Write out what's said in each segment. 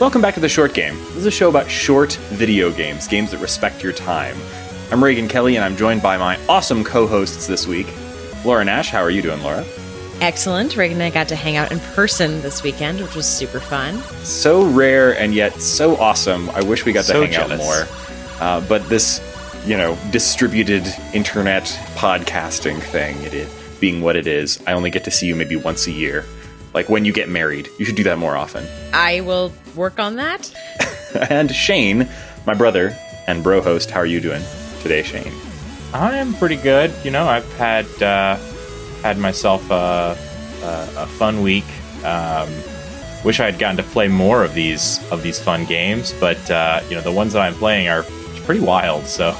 Welcome back to The Short Game. This is a show about short video games, games that respect your time. I'm Reagan Kelly, and I'm joined by my awesome co hosts this week. Laura Nash, how are you doing, Laura? Excellent. Reagan and I got to hang out in person this weekend, which was super fun. So rare and yet so awesome. I wish we got to So hang out jealous. more. Uh, but this, you know, distributed internet podcasting thing, it is being what it is, I only get to see you maybe once a year. Like when you get married, you should do that more often. I will work on that. and Shane, my brother and bro host, how are you doing today, Shane? I'm pretty good. You know, I've had uh, had myself a, a, a fun week. Um, wish I had gotten to play more of these of these fun games, but uh, you know, the ones that I'm playing are pretty wild. So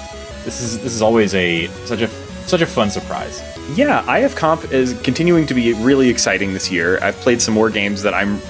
this is this is always a such a such a fun surprise. Yeah, IF Comp is continuing to be really exciting this year. I've played some more games that I'm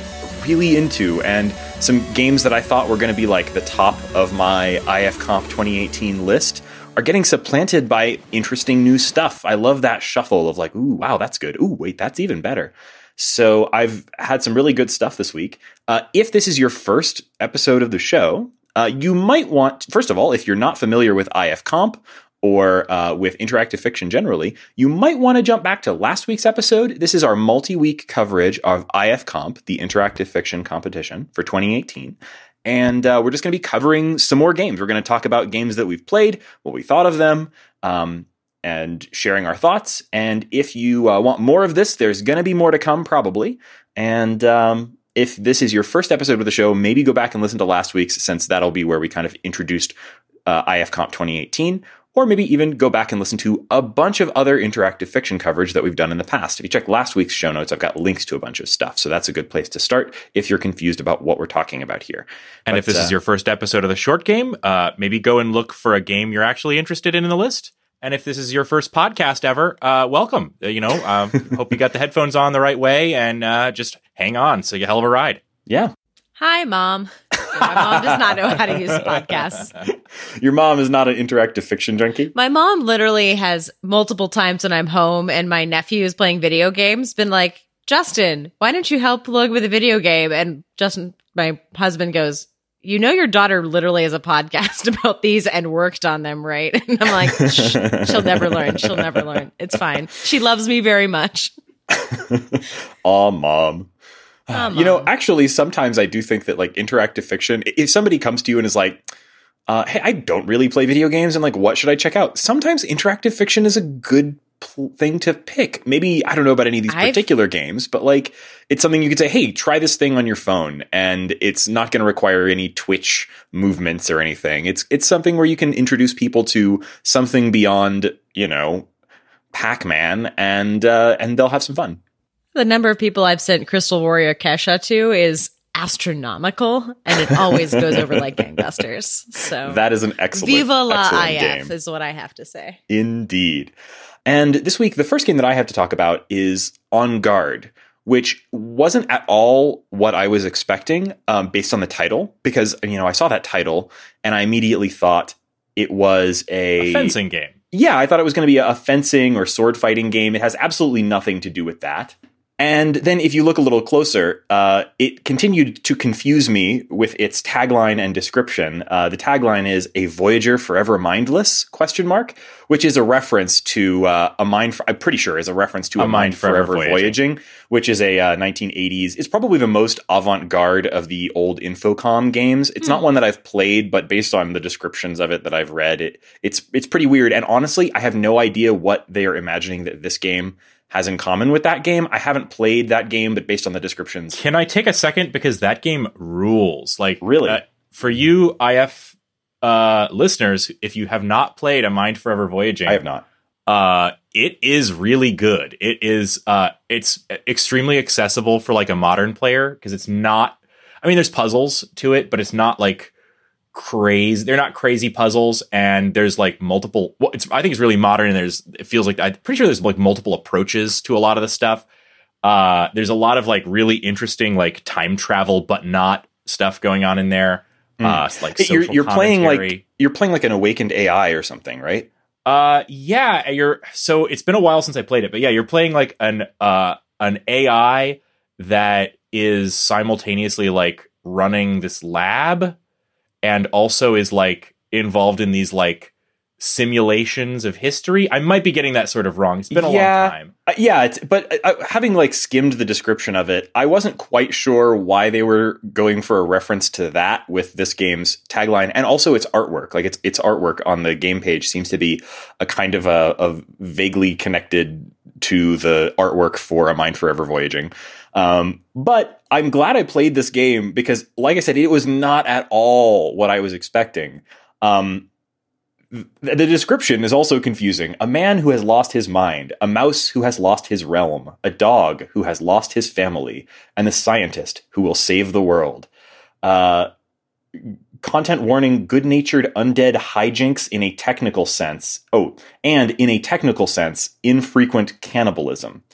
really into, and some games that I thought were going to be like the top of my IF Comp 2018 list are getting supplanted by interesting new stuff. I love that shuffle of like, ooh, wow, that's good. Ooh, wait, that's even better. So I've had some really good stuff this week. Uh, if this is your first episode of the show, uh, you might want, first of all, if you're not familiar with IF Comp or uh, with interactive fiction generally, you might want to jump back to last week's episode. This is our multi week coverage of IF Comp, the interactive fiction competition for 2018. And uh, we're just going to be covering some more games. We're going to talk about games that we've played, what we thought of them, um, and sharing our thoughts. And if you uh, want more of this, there's going to be more to come probably. And um, if this is your first episode of the show, maybe go back and listen to last week's, since that'll be where we kind of introduced uh, IF Comp 2018 or maybe even go back and listen to a bunch of other interactive fiction coverage that we've done in the past. If you check last week's show notes, I've got links to a bunch of stuff. So that's a good place to start if you're confused about what we're talking about here. And But, if this uh, is your first episode of the short game, uh, maybe go and look for a game you're actually interested in in the list. And if this is your first podcast ever, uh, welcome. Uh, you know, uh, hope you got the headphones on the right way and uh, just hang on. So you hell of a ride. Yeah. Hi, mom. My mom does not know how to use podcasts. Your mom is not an interactive fiction junkie. My mom literally has multiple times when I'm home and my nephew is playing video games been like, Justin, why don't you help Logan with a video game? And Justin, my husband goes, you know, your daughter literally has a podcast about these and worked on them, right? And I'm like, Shh, she'll never learn. She'll never learn. It's fine. She loves me very much. Aw, mom. You know, actually, sometimes I do think that like interactive fiction, if somebody comes to you and is like, uh, hey, I don't really play video games and like, what should I check out? Sometimes interactive fiction is a good pl- thing to pick. Maybe, I don't know about any of these I've- particular games, but like, it's something you could say, hey, try this thing on your phone and it's not going to require any Twitch movements or anything. It's, it's something where you can introduce people to something beyond, you know, Pac-Man and, uh, and they'll have some fun. The number of people I've sent Crystal Warrior Kesha to is astronomical, and it always goes over like gangbusters. So That is an excellent, Viva la excellent IF game. is what I have to say. Indeed. And this week, the first game that I have to talk about is On Guard, which wasn't at all what I was expecting um, based on the title, because, you know, I saw that title and I immediately thought it was a, A fencing game. Yeah, I thought it was going to be a fencing or sword fighting game. It has absolutely nothing to do with that. And then if you look a little closer, uh, it continued to confuse me with its tagline and description. Uh, the tagline is "A Voyager Forever Mindless?" question mark, which is a reference to uh, a mind. I'm pretty sure is a reference to a, mind, forever, voyaging. which is a uh, 1980s. It's probably the most avant-garde of the old Infocom games. It's not one that I've played, but based on the descriptions of it that I've read, it, it's it's pretty weird. And honestly, I have no idea what they are imagining that this game has in common with that game. I haven't played that game, but based on the descriptions, Can I take a second because that game rules? Like Really? uh, for you IF uh, listeners, if you have not played a Mind Forever Voyaging, I have not. uh, it is really good. It is uh, it's extremely accessible for like a modern player because it's not. I mean, there's puzzles to it, but it's not like crazy. They're not crazy puzzles, and there's like multiple. Well, it's I think it's really modern, and there's it feels like I'm pretty sure there's like multiple approaches to a lot of the stuff. Uh, there's a lot of like really interesting like time travel, but not stuff going on in there. Uh, like. You're, you're playing like you're playing like an awakened AI or something, right? Uh, yeah, you're. So it's been a while since I played it, but yeah, you're playing like an uh an AI that is simultaneously like running this lab and also is like involved in these like simulations of history. I might be getting that sort of wrong. It's been a Yeah. long time. Uh, yeah, it's, but uh, having like skimmed the description of it, I wasn't quite sure why they were going for a reference to that with this game's tagline, and also its artwork. Like its its artwork on the game page seems to be a kind of a, a vaguely connected to the artwork for a Mind Forever Voyaging. Um, but I'm glad I played this game because, like I said, it was not at all what I was expecting. Um, the description is also confusing. A man who has lost his mind, a mouse who has lost his realm, a dog who has lost his family, and the scientist who will save the world. Uh, content warning good natured undead hijinks in a technical sense. Oh, and in a technical sense, infrequent cannibalism.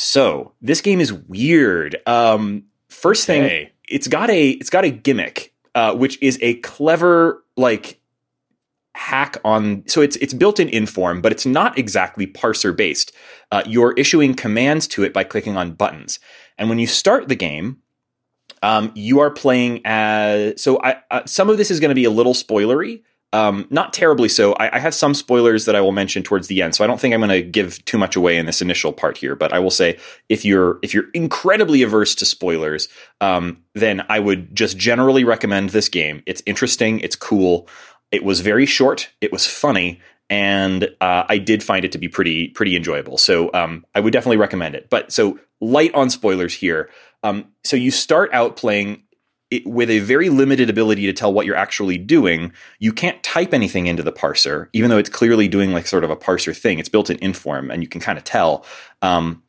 So this game is weird. Um, first thing, Okay. it's got a it's got a gimmick, uh, which is a clever like hack on so it's it's built in inform but it's not exactly parser based uh, you're issuing commands to it by clicking on buttons and when you start the game um, you are playing as so I, uh, some of this is going to be a little spoilery um, not terribly so I, I have some spoilers that i will mention towards the end so i don't think i'm going to give too much away in this initial part here but i will say if you're if you're incredibly averse to spoilers um, then i would just generally recommend this game it's interesting it's cool it was very short. It was funny, and uh, I did find it to be pretty pretty enjoyable. So um, I would definitely recommend it. But so light on spoilers here. Um, so you start out playing it with a very limited ability to tell what you're actually doing. You can't type anything into the parser, even though it's clearly doing like sort of a parser thing. It's built in Inform, and you can kind of tell. Um,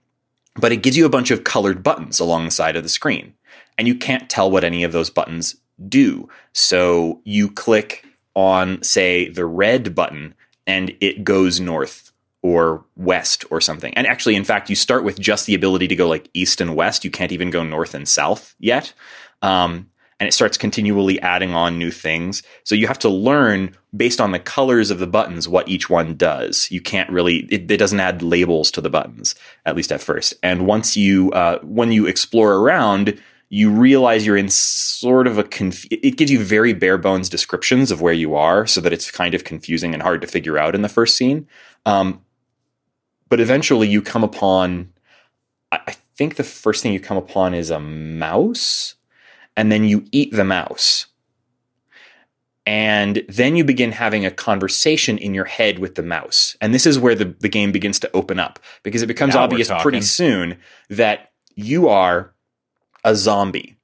but it gives you a bunch of colored buttons along the side of the screen, and you can't tell what any of those buttons do. So you click on, say, the red button, and it goes north or west or something. And actually, in fact, you start with just the ability to go like east and west. You can't even go north and south yet. Um, and it starts continually adding on new things. So you have to learn based on the colors of the buttons what each one does. You can't really, it, it doesn't add labels to the buttons, at least at first. And once you, uh, when you explore around, you realize you're in sort of a conf- it gives you very bare bones descriptions of where you are so that it's kind of confusing and hard to figure out in the first scene um, but eventually you come upon I, I think the first thing you come upon is a mouse and then you eat the mouse. And then you begin having a conversation in your head with the mouse. And this is where the, the game begins to open up because it becomes Now obvious pretty soon that you are a zombie.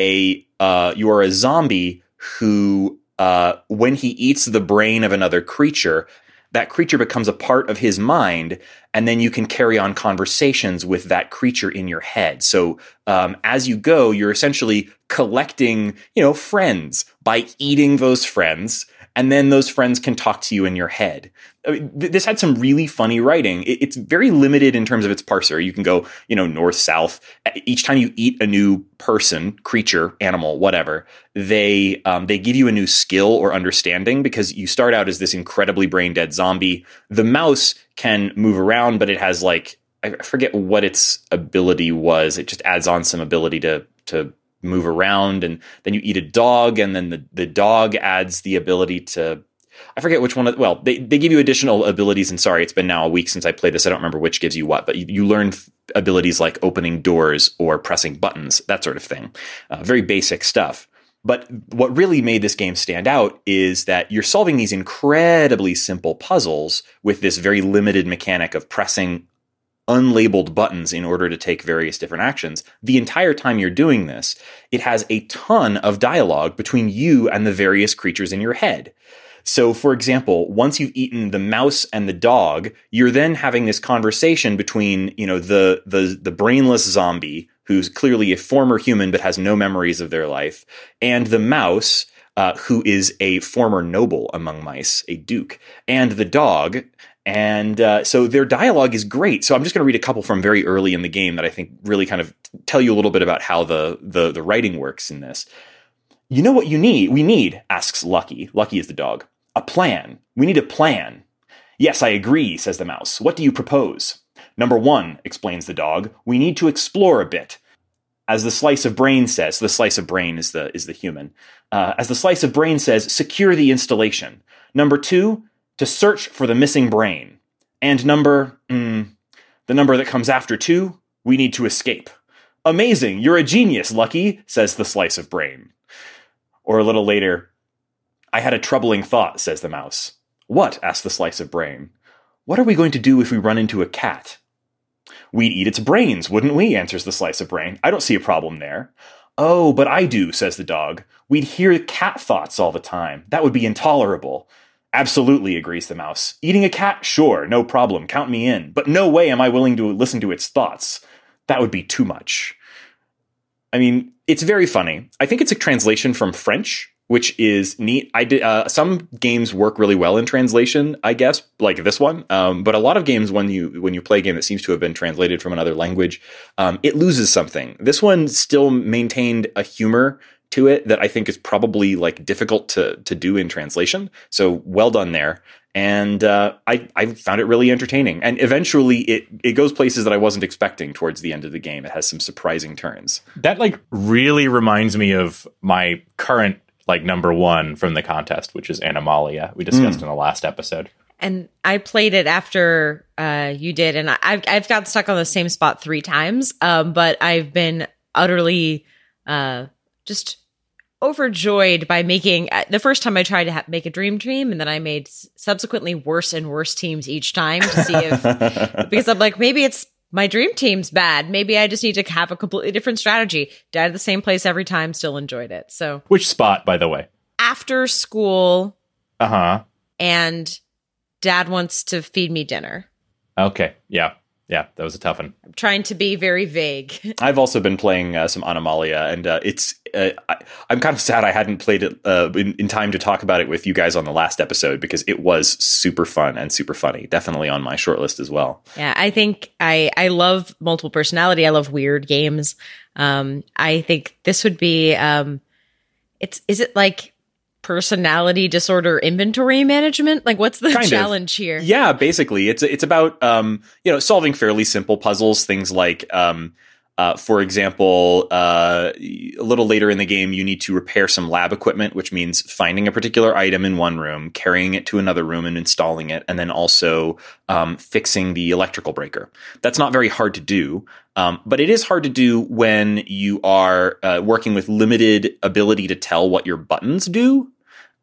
A uh, you are a zombie who, uh, when he eats the brain of another creature, that creature becomes a part of his mind, and then you can carry on conversations with that creature in your head. So um, as you go, you're essentially collecting, you know, friends by eating those friends, and then those friends can talk to you in your head. I mean, th- this had some really funny writing. It- it's very limited in terms of its parser. You can go, you know, north, south. Each time you eat a new person, creature, animal, whatever, they um, they give you a new skill or understanding because you start out as this incredibly brain dead zombie. The mouse can move around, but it has like I forget what its ability was. It just adds on some ability to to move around, and then you eat a dog, and then the the dog adds the ability to. I forget which one. Of, well, they, they give you additional abilities, and sorry, it's been now a week since I played this. I don't remember which gives you what, but you, you learn abilities like opening doors or pressing buttons, that sort of thing. Uh, very basic stuff. But what really made this game stand out is that you're solving these incredibly simple puzzles with this very limited mechanic of pressing unlabeled buttons in order to take various different actions. The entire time you're doing this, it has a ton of dialogue between you and the various creatures in your head. So, for example, once you've eaten the mouse and the dog, you're then having this conversation between, you know, the the the brainless zombie who's clearly a former human but has no memories of their life, and the mouse uh, who is a former noble among mice, a duke, and the dog. And uh, so their dialogue is great. So I'm just going to read a couple from very early in the game that I think really kind of tell you a little bit about how the the, the writing works in this. You know what you need? We need, asks Lucky. Lucky is the dog. A plan. We need a plan. Yes, I agree, says the mouse. What do you propose? Number one, explains the dog, we need to explore a bit. As the slice of brain says, the slice of brain is the is the human. Uh, as the slice of brain says, secure the installation. Number two, to search for the missing brain. And number, mm, the number that comes after two, we need to escape. Amazing, you're a genius, Lucky, says the slice of brain. Or a little later, I had a troubling thought, says the mouse. What? asks the slice of brain. What are we going to do if we run into a cat? We'd eat its brains, wouldn't we? answers the slice of brain. I don't see a problem there. Oh, but I do, says the dog. We'd hear cat thoughts all the time. That would be intolerable. Absolutely, agrees the mouse. Eating a cat? Sure, no problem. Count me in. But no way am I willing to listen to its thoughts. That would be too much. I mean, it's very funny. I think it's a translation from French, which is neat. I did uh, some games work really well in translation, I guess, like this one. Um, but a lot of games, when you when you play a game that seems to have been translated from another language, um, it loses something. This one still maintained a humor to it that I think is probably like difficult to to do in translation. So well done there. And uh, I I found it really entertaining. And eventually, it it goes places that I wasn't expecting towards the end of the game. It has some surprising turns. That like really reminds me of my current like number one from the contest, which is Animalia. We discussed mm. in the last episode. And I played it after uh, you did, and I've I've got stuck on the same spot three times. Um, but I've been utterly uh, just overjoyed by making uh, the first time I tried to ha- make a dream team, and then I made subsequently worse and worse teams each time to see if because I'm like maybe it's my dream team's bad. Maybe I just need to have a completely different strategy. Died at the same place every time, still enjoyed it. So, which spot, by the way? After school. Uh huh. And dad wants to feed me dinner. Okay. Yeah. Yeah, that was a tough one. I'm trying to be very vague. I've also been playing uh, some Animalia, and uh, it's uh, I, am kind of sad I hadn't played it uh, in, in, time to talk about it with you guys on the last episode because it was super fun and super funny. Definitely on my short list as well. Yeah, I think I I love multiple personality. I love weird games. Um, I think this would be um, it's is it like personality disorder inventory management? Like, what's the kind challenge of. here? Yeah, basically, it's it's about um, you know solving fairly simple puzzles. Things like, um, uh, for example, uh, a little later in the game, you need to repair some lab equipment, which means finding a particular item in one room, carrying it to another room, and installing it, and then also um, fixing the electrical breaker. That's not very hard to do. Um, but it is hard to do when you are uh, working with limited ability to tell what your buttons do.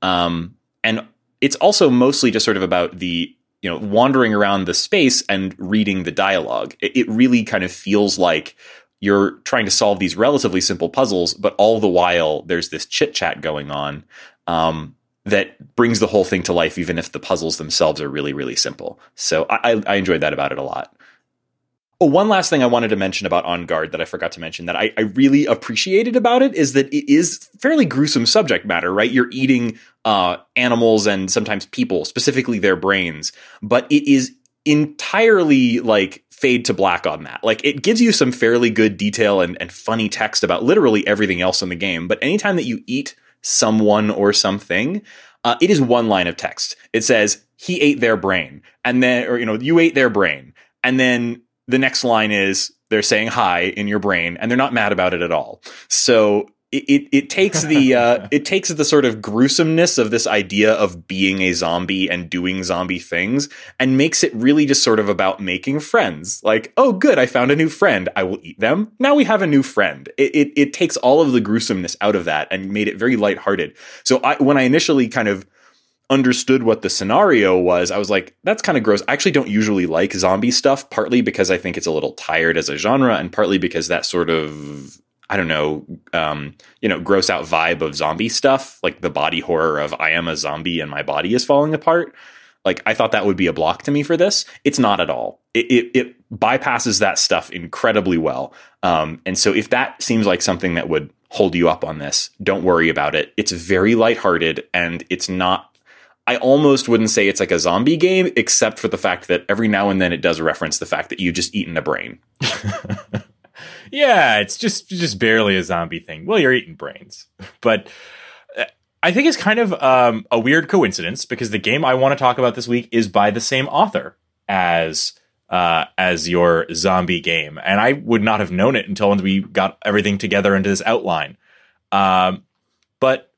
Um, and it's also mostly just sort of about the you know wandering around the space and reading the dialogue. It, it really kind of feels like you're trying to solve these relatively simple puzzles, but all the while there's this chit chat going on um, that brings the whole thing to life, even if the puzzles themselves are really, really simple. So I, I enjoyed that about it a lot. Oh, one last thing I wanted to mention about On Guard that I forgot to mention that I, I, really appreciated about it is that it is fairly gruesome subject matter, right? You're eating uh, animals and sometimes people, specifically their brains, but it is entirely like fade to black on that. Like it gives you some fairly good detail and, and funny text about literally everything else in the game. But anytime that you eat someone or something, uh, it is one line of text. It says, he ate their brain. And then, or, you know, you ate their brain. And then the next line is they're saying hi in your brain and they're not mad about it at all. So it, it, it takes the uh, it takes the sort of gruesomeness of this idea of being a zombie and doing zombie things and makes it really just sort of about making friends. Like, oh, good, I found a new friend. I will eat them. Now we have a new friend. It, it, it takes all of the gruesomeness out of that and made it very lighthearted. So I, when I initially kind of understood what the scenario was, I was like, that's kind of gross. I actually don't usually like zombie stuff, partly because I think it's a little tired as a genre, and partly because that sort of I don't know, um, you know, gross out vibe of zombie stuff, like the body horror of I am a zombie and my body is falling apart. Like I thought that would be a block to me for this. It's not at all. It it, it bypasses that stuff incredibly well. Um, and so if that seems like something that would hold you up on this, don't worry about it. It's very lighthearted and it's not I almost wouldn't say it's like a zombie game, except for the fact that every now and then it does reference the fact that you've just eaten a brain. yeah, it's just just barely a zombie thing. Well, you're eating brains, but uh, I think it's kind of um, a weird coincidence because the game I want to talk about this week is by the same author as uh, as your zombie game, and I would not have known it until we got everything together into this outline. Um, but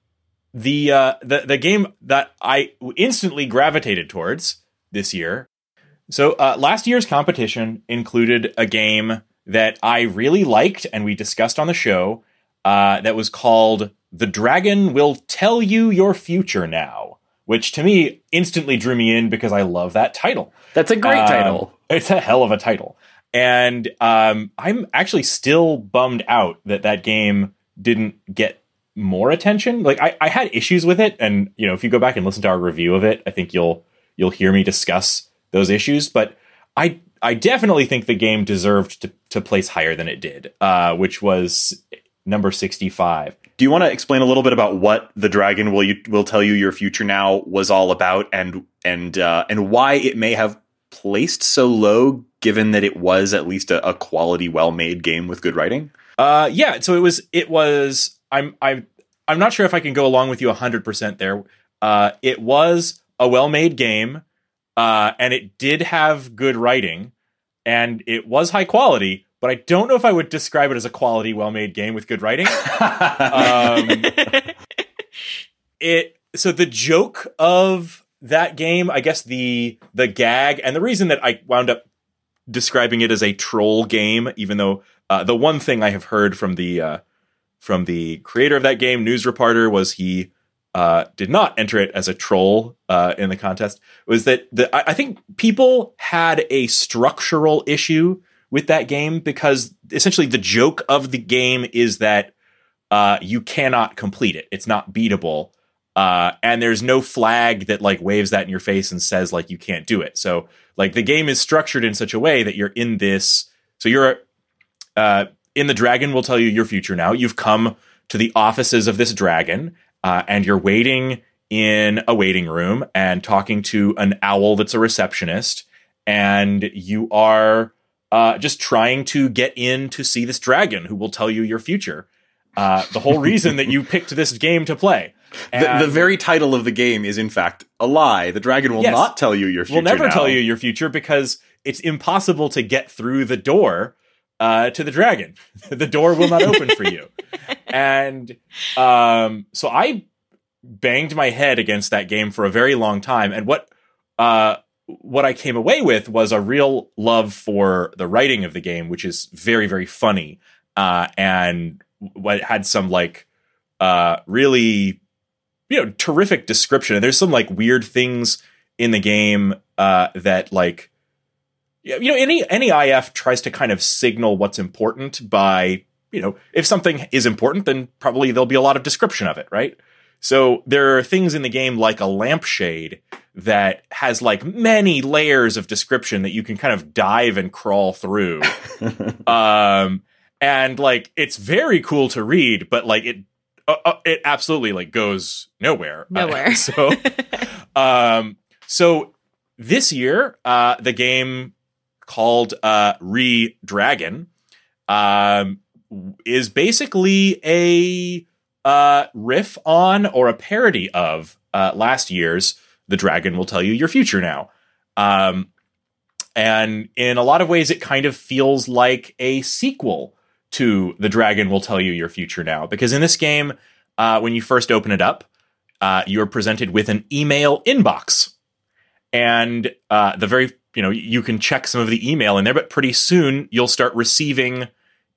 the uh, the the game that I instantly gravitated towards this year. So uh, last year's competition included a game that I really liked and we discussed on the show. Uh, that was called "The Dragon Will Tell You Your Future Now," which to me instantly drew me in because I love that title. That's a great Um, title. It's a hell of a title. And um, I'm actually still bummed out that that game didn't get more attention. Like I, I had issues with it, and you know, if you go back and listen to our review of it, I think you'll you'll hear me discuss those issues. But I I definitely think the game deserved to to place higher than it did, uh, which was number sixty five. Do you want to explain a little bit about what the dragon will you will tell you your future now was all about, and and uh, and why it may have placed so low, given that it was at least a, a quality, well made game with good writing? Uh, yeah. So it was. It was. I'm. I'm. I'm not sure if I can go along with you hundred percent there. Uh, it was a well-made game, uh, and it did have good writing, and it was high quality. But I don't know if I would describe it as a quality, well-made game with good writing. um, it so the joke of that game, I guess the the gag and the reason that I wound up describing it as a troll game, even though uh, the one thing I have heard from the uh, from the creator of that game, News Reporter, was he uh, did not enter it as a troll uh, in the contest. Was that the I, I think people had a structural issue with that game because essentially the joke of the game is that uh, you cannot complete it; it's not beatable. Uh, and there's no flag that like waves that in your face and says like you can't do it. So like the game is structured in such a way that you're in this. So you're uh, in the dragon will tell you your future now. You've come to the offices of this dragon, uh, and you're waiting in a waiting room and talking to an owl that's a receptionist, and you are uh, just trying to get in to see this dragon who will tell you your future. Uh, the whole reason that you picked this game to play. The, the very title of the game is, in fact, a lie. The dragon will Yes. not tell you your future. will never now. tell you your future because it's impossible to get through the door uh, to the dragon. the door will not open for you. And um, so I banged my head against that game for a very long time. And what uh, what I came away with was a real love for the writing of the game, which is very very funny uh, and what had some like uh, really you know terrific description. And there's some like weird things in the game uh, that like you know any any IF tries to kind of signal what's important by you know if something is important then probably there'll be a lot of description of it right? So there are things in the game like a lampshade that has like many layers of description that you can kind of dive and crawl through. Um and like it's very cool to read but like it uh, uh, it absolutely like goes nowhere. Uh, Nowhere. so um so this year uh the game called uh re dragon um is basically a uh riff on or a parody of uh last year's the dragon will tell you your future now. Um and in a lot of ways it kind of feels like a sequel to the dragon will tell you your future now because in this game uh, when you first open it up uh, you're presented with an email inbox. And uh, the very you know you can check some of the email in there but pretty soon you'll start receiving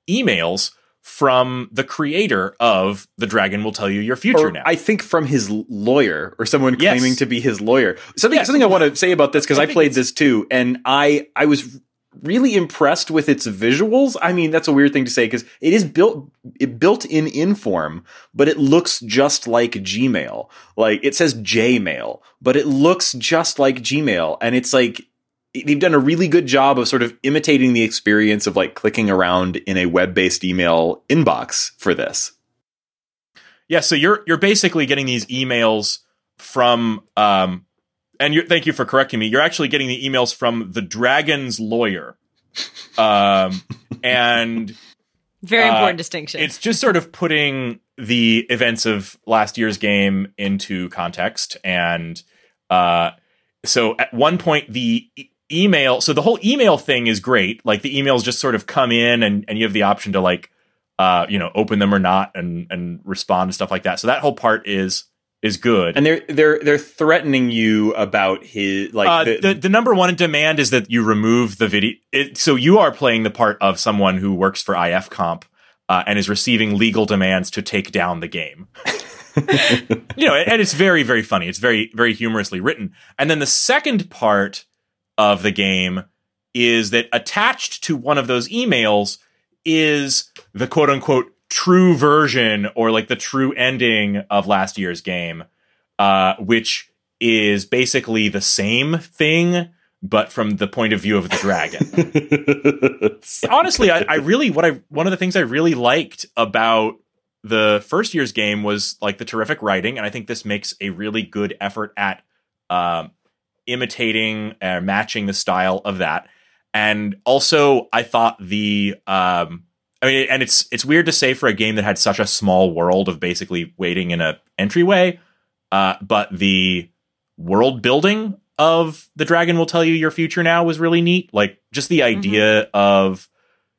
emails from the creator of the dragon will tell you your future Or now I think from his lawyer or someone Yes. claiming to be his lawyer. Something Yeah. something I want to say about this because I I, played this too, and I I was really impressed with its visuals. I mean, that's a weird thing to say because it is built it built in Inform, but it looks just like Gmail. Like it says Jmail, but it looks just like Gmail, and it's like they've done a really good job of sort of imitating the experience of like clicking around in a web-based email inbox for this. Yeah, so you're you're basically getting these emails from um and you're, thank you for correcting me. You're actually getting the emails from the dragon's lawyer. Um and Very Uh, important distinction. it's just sort of putting the events of last year's game into context and uh so at one point the email. So the whole email thing is great. Like the emails just sort of come in, and and you have the option to like, uh, you know, open them or not, and and respond and stuff like that. So that whole part is is good. And they're they're they're threatening you about his like uh, the, the, the number one demand is that you remove the video. It, so you are playing the part of someone who works for IF Comp uh, and is receiving legal demands to take down the game. you know, and it's very very funny. It's very very humorously written. And then the second part of the game is that attached to one of those emails is the quote unquote true version or like the true ending of last year's game, uh, which is basically the same thing, but from the point of view of the dragon. Honestly, I, I really what I one of the things I really liked about the first year's game was like the terrific writing, and I think this makes a really good effort at um, imitating or matching the style of that. And also, I thought the um, I mean, and it's it's weird to say for a game that had such a small world of basically waiting in a entryway, uh, but the world building of the dragon will tell you your future now was really neat. Like just the idea mm-hmm. of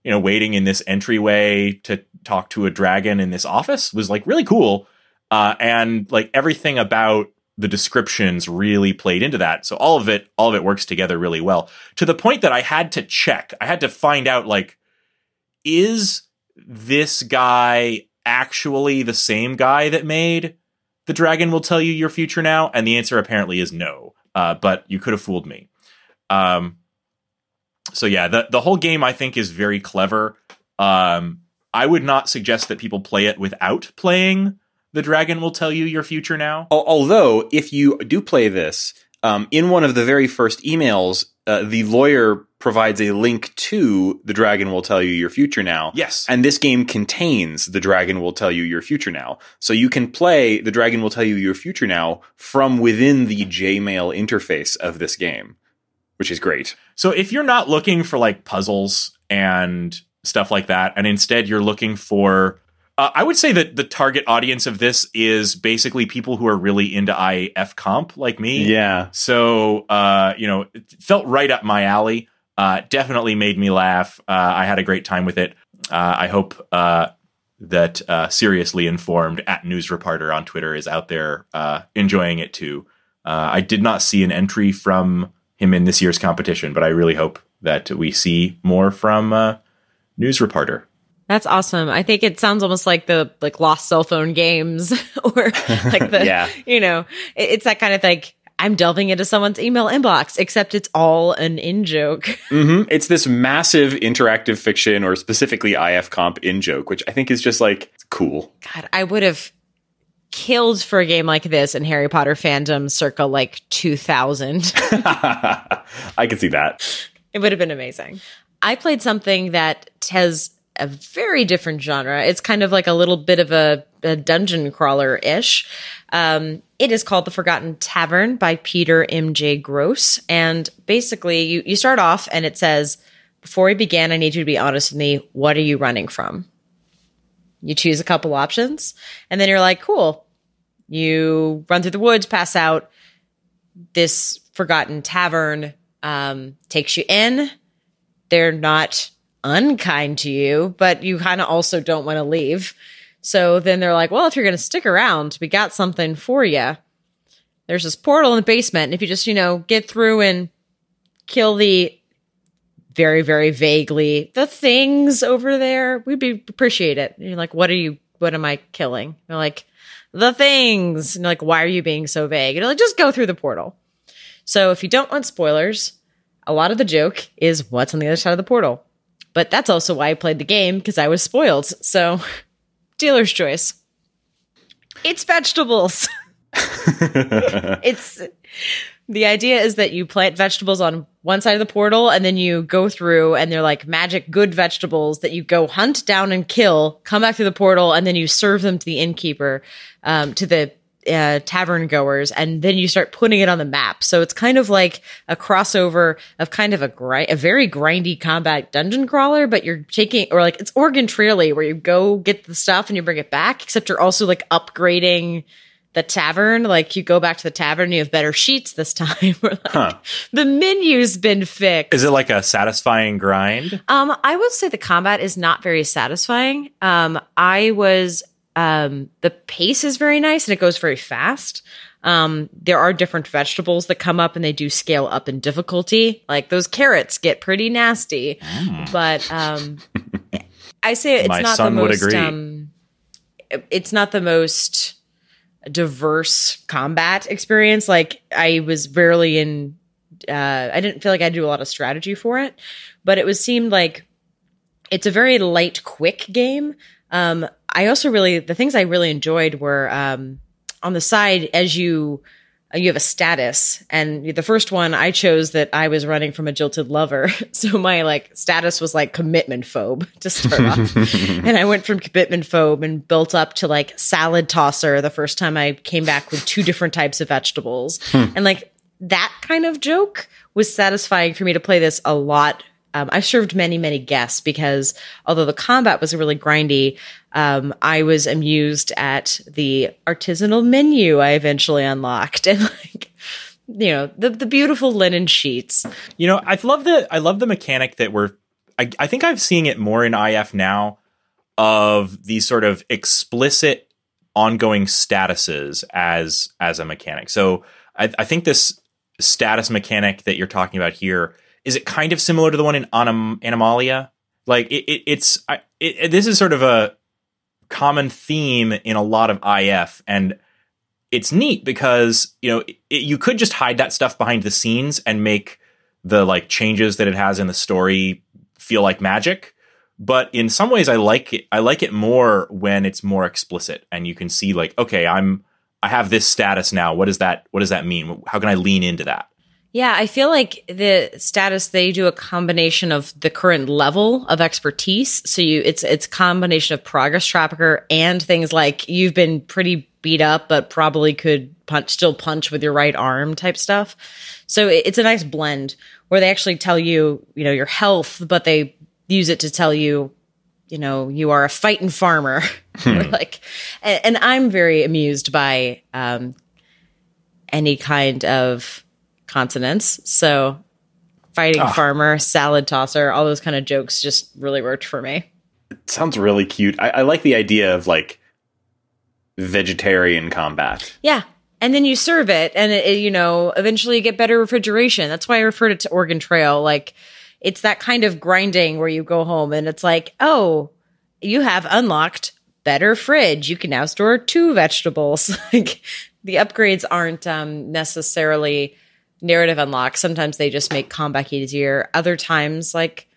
you know waiting in this entryway to talk to a dragon in this office was like really cool, uh, and like everything about the descriptions really played into that. So all of it, all of it works together really well. To the point that I had to check. I had to find out like is this guy actually the same guy that made the dragon will tell you your future now? And the answer apparently is no. Uh, but you could have fooled me. Um, so yeah the, the whole game i think is very clever. Um, i would not suggest that people play it without playing the dragon will tell you your future now although if you do play this um, in one of the very first emails uh, the lawyer provides a link to the dragon will tell you your future now. Yes. And this game contains the dragon will tell you your future now. So you can play the dragon will tell you your future now from within the Jmail interface of this game, which is great. So if you're not looking for like puzzles and stuff like that, and instead you're looking for uh, I would say that the target audience of this is basically people who are really into IF comp like me. Yeah. So, uh, you know, it felt right up my alley. Uh, definitely made me laugh. Uh, I had a great time with it. Uh, I hope uh, that seriously informed at News Reporter on Twitter is out there enjoying it too. I did not see an entry from him in this year's competition, but I really hope that we see more from News Reporter. That's awesome. I think it sounds almost like the like lost cell phone games or like the yeah. you know, it's that kind of like I'm delving into someone's email inbox, except it's all an in joke. Mm-hmm. It's this massive interactive fiction or specifically IF comp in joke, which I think is just like cool. God, I would have killed for a game like this in Harry Potter fandom circa like 2000. I can see that. It would have been amazing. I played something that has a very different genre. It's kind of like a little bit of a, a dungeon crawler ish. Um, it is called The Forgotten Tavern by Peter M.J. Gross. And basically, you, you start off and it says, Before we begin, I need you to be honest with me. What are you running from? You choose a couple options, and then you're like, Cool. You run through the woods, pass out. This forgotten tavern um, takes you in. They're not unkind to you, but you kind of also don't want to leave. So then they're like, well, if you're going to stick around, we got something for you. There's this portal in the basement. And if you just, you know, get through and kill the very, very vaguely the things over there, we'd be appreciate it. And you're like, what are you, what am I killing? They're like, the things. And like, why are you being so vague? And like, just go through the portal. So if you don't want spoilers, a lot of the joke is what's on the other side of the portal. But that's also why I played the game because I was spoiled. So, dealer's choice. It's vegetables. it's the idea is that you plant vegetables on one side of the portal and then you go through and they're like magic good vegetables that you go hunt down and kill, come back through the portal, and then you serve them to the innkeeper, um, to the uh, tavern goers, and then you start putting it on the map. So it's kind of like a crossover of kind of a grind, a very grindy combat dungeon crawler, but you're taking or like it's Oregon Traily where you go get the stuff and you bring it back, except you're also like upgrading the tavern. Like you go back to the tavern, you have better sheets this time. or like Huh. the menu's been fixed. Is it like a satisfying grind? Um, I would say the combat is not very satisfying. Um, I was um, the pace is very nice and it goes very fast. Um, there are different vegetables that come up and they do scale up in difficulty. Like those carrots get pretty nasty, but um, I say it's My not the most. agree. Um, it's not the most diverse combat experience. Like I was rarely in. Uh, I didn't feel like I do a lot of strategy for it, but it was seemed like it's a very light, quick game. Um, I also really the things I really enjoyed were um, on the side as you uh, you have a status, and the first one I chose that I was running from a jilted lover, so my like status was like commitment phobe to start off, and I went from commitment phobe and built up to like salad tosser the first time I came back with two different types of vegetables, and like that kind of joke was satisfying for me to play this a lot um, I served many, many guests because although the combat was really grindy, um, I was amused at the artisanal menu I eventually unlocked and like, you know, the, the beautiful linen sheets. You know, I love the I love the mechanic that we're. I, I think I'm seeing it more in IF now of these sort of explicit ongoing statuses as as a mechanic. So I, I think this status mechanic that you're talking about here is it kind of similar to the one in Anim- Animalia? Like it, it it's I, it, this is sort of a common theme in a lot of IF and it's neat because you know it, you could just hide that stuff behind the scenes and make the like changes that it has in the story feel like magic but in some ways i like it i like it more when it's more explicit and you can see like okay i'm i have this status now. What does that what does that mean? How can i lean into that Yeah, I feel like the status they do a combination of the current level of expertise. So you it's it's combination of progress tracker and things like you've been pretty beat up but probably could punch still punch with your right arm type stuff. So it- it's a nice blend where they actually tell you, you know, your health, but they use it to tell you you know, you are a fighting farmer. Or like, and, and I'm very amused by um, any kind of consonants. So, fighting Ah. farmer, salad tosser, all those kind of jokes just really worked for me. Sounds really cute. I, I like the idea of like vegetarian combat. Yeah. And then you serve it, and it, it, you know, eventually you get better refrigeration. That's why I referred it to Oregon Trail. Like, it's that kind of grinding where you go home and it's like, oh, you have unlocked better fridge. You can now store two vegetables. like, the upgrades aren't um, necessarily narrative unlocks. Sometimes they just make combat easier. Other times, like,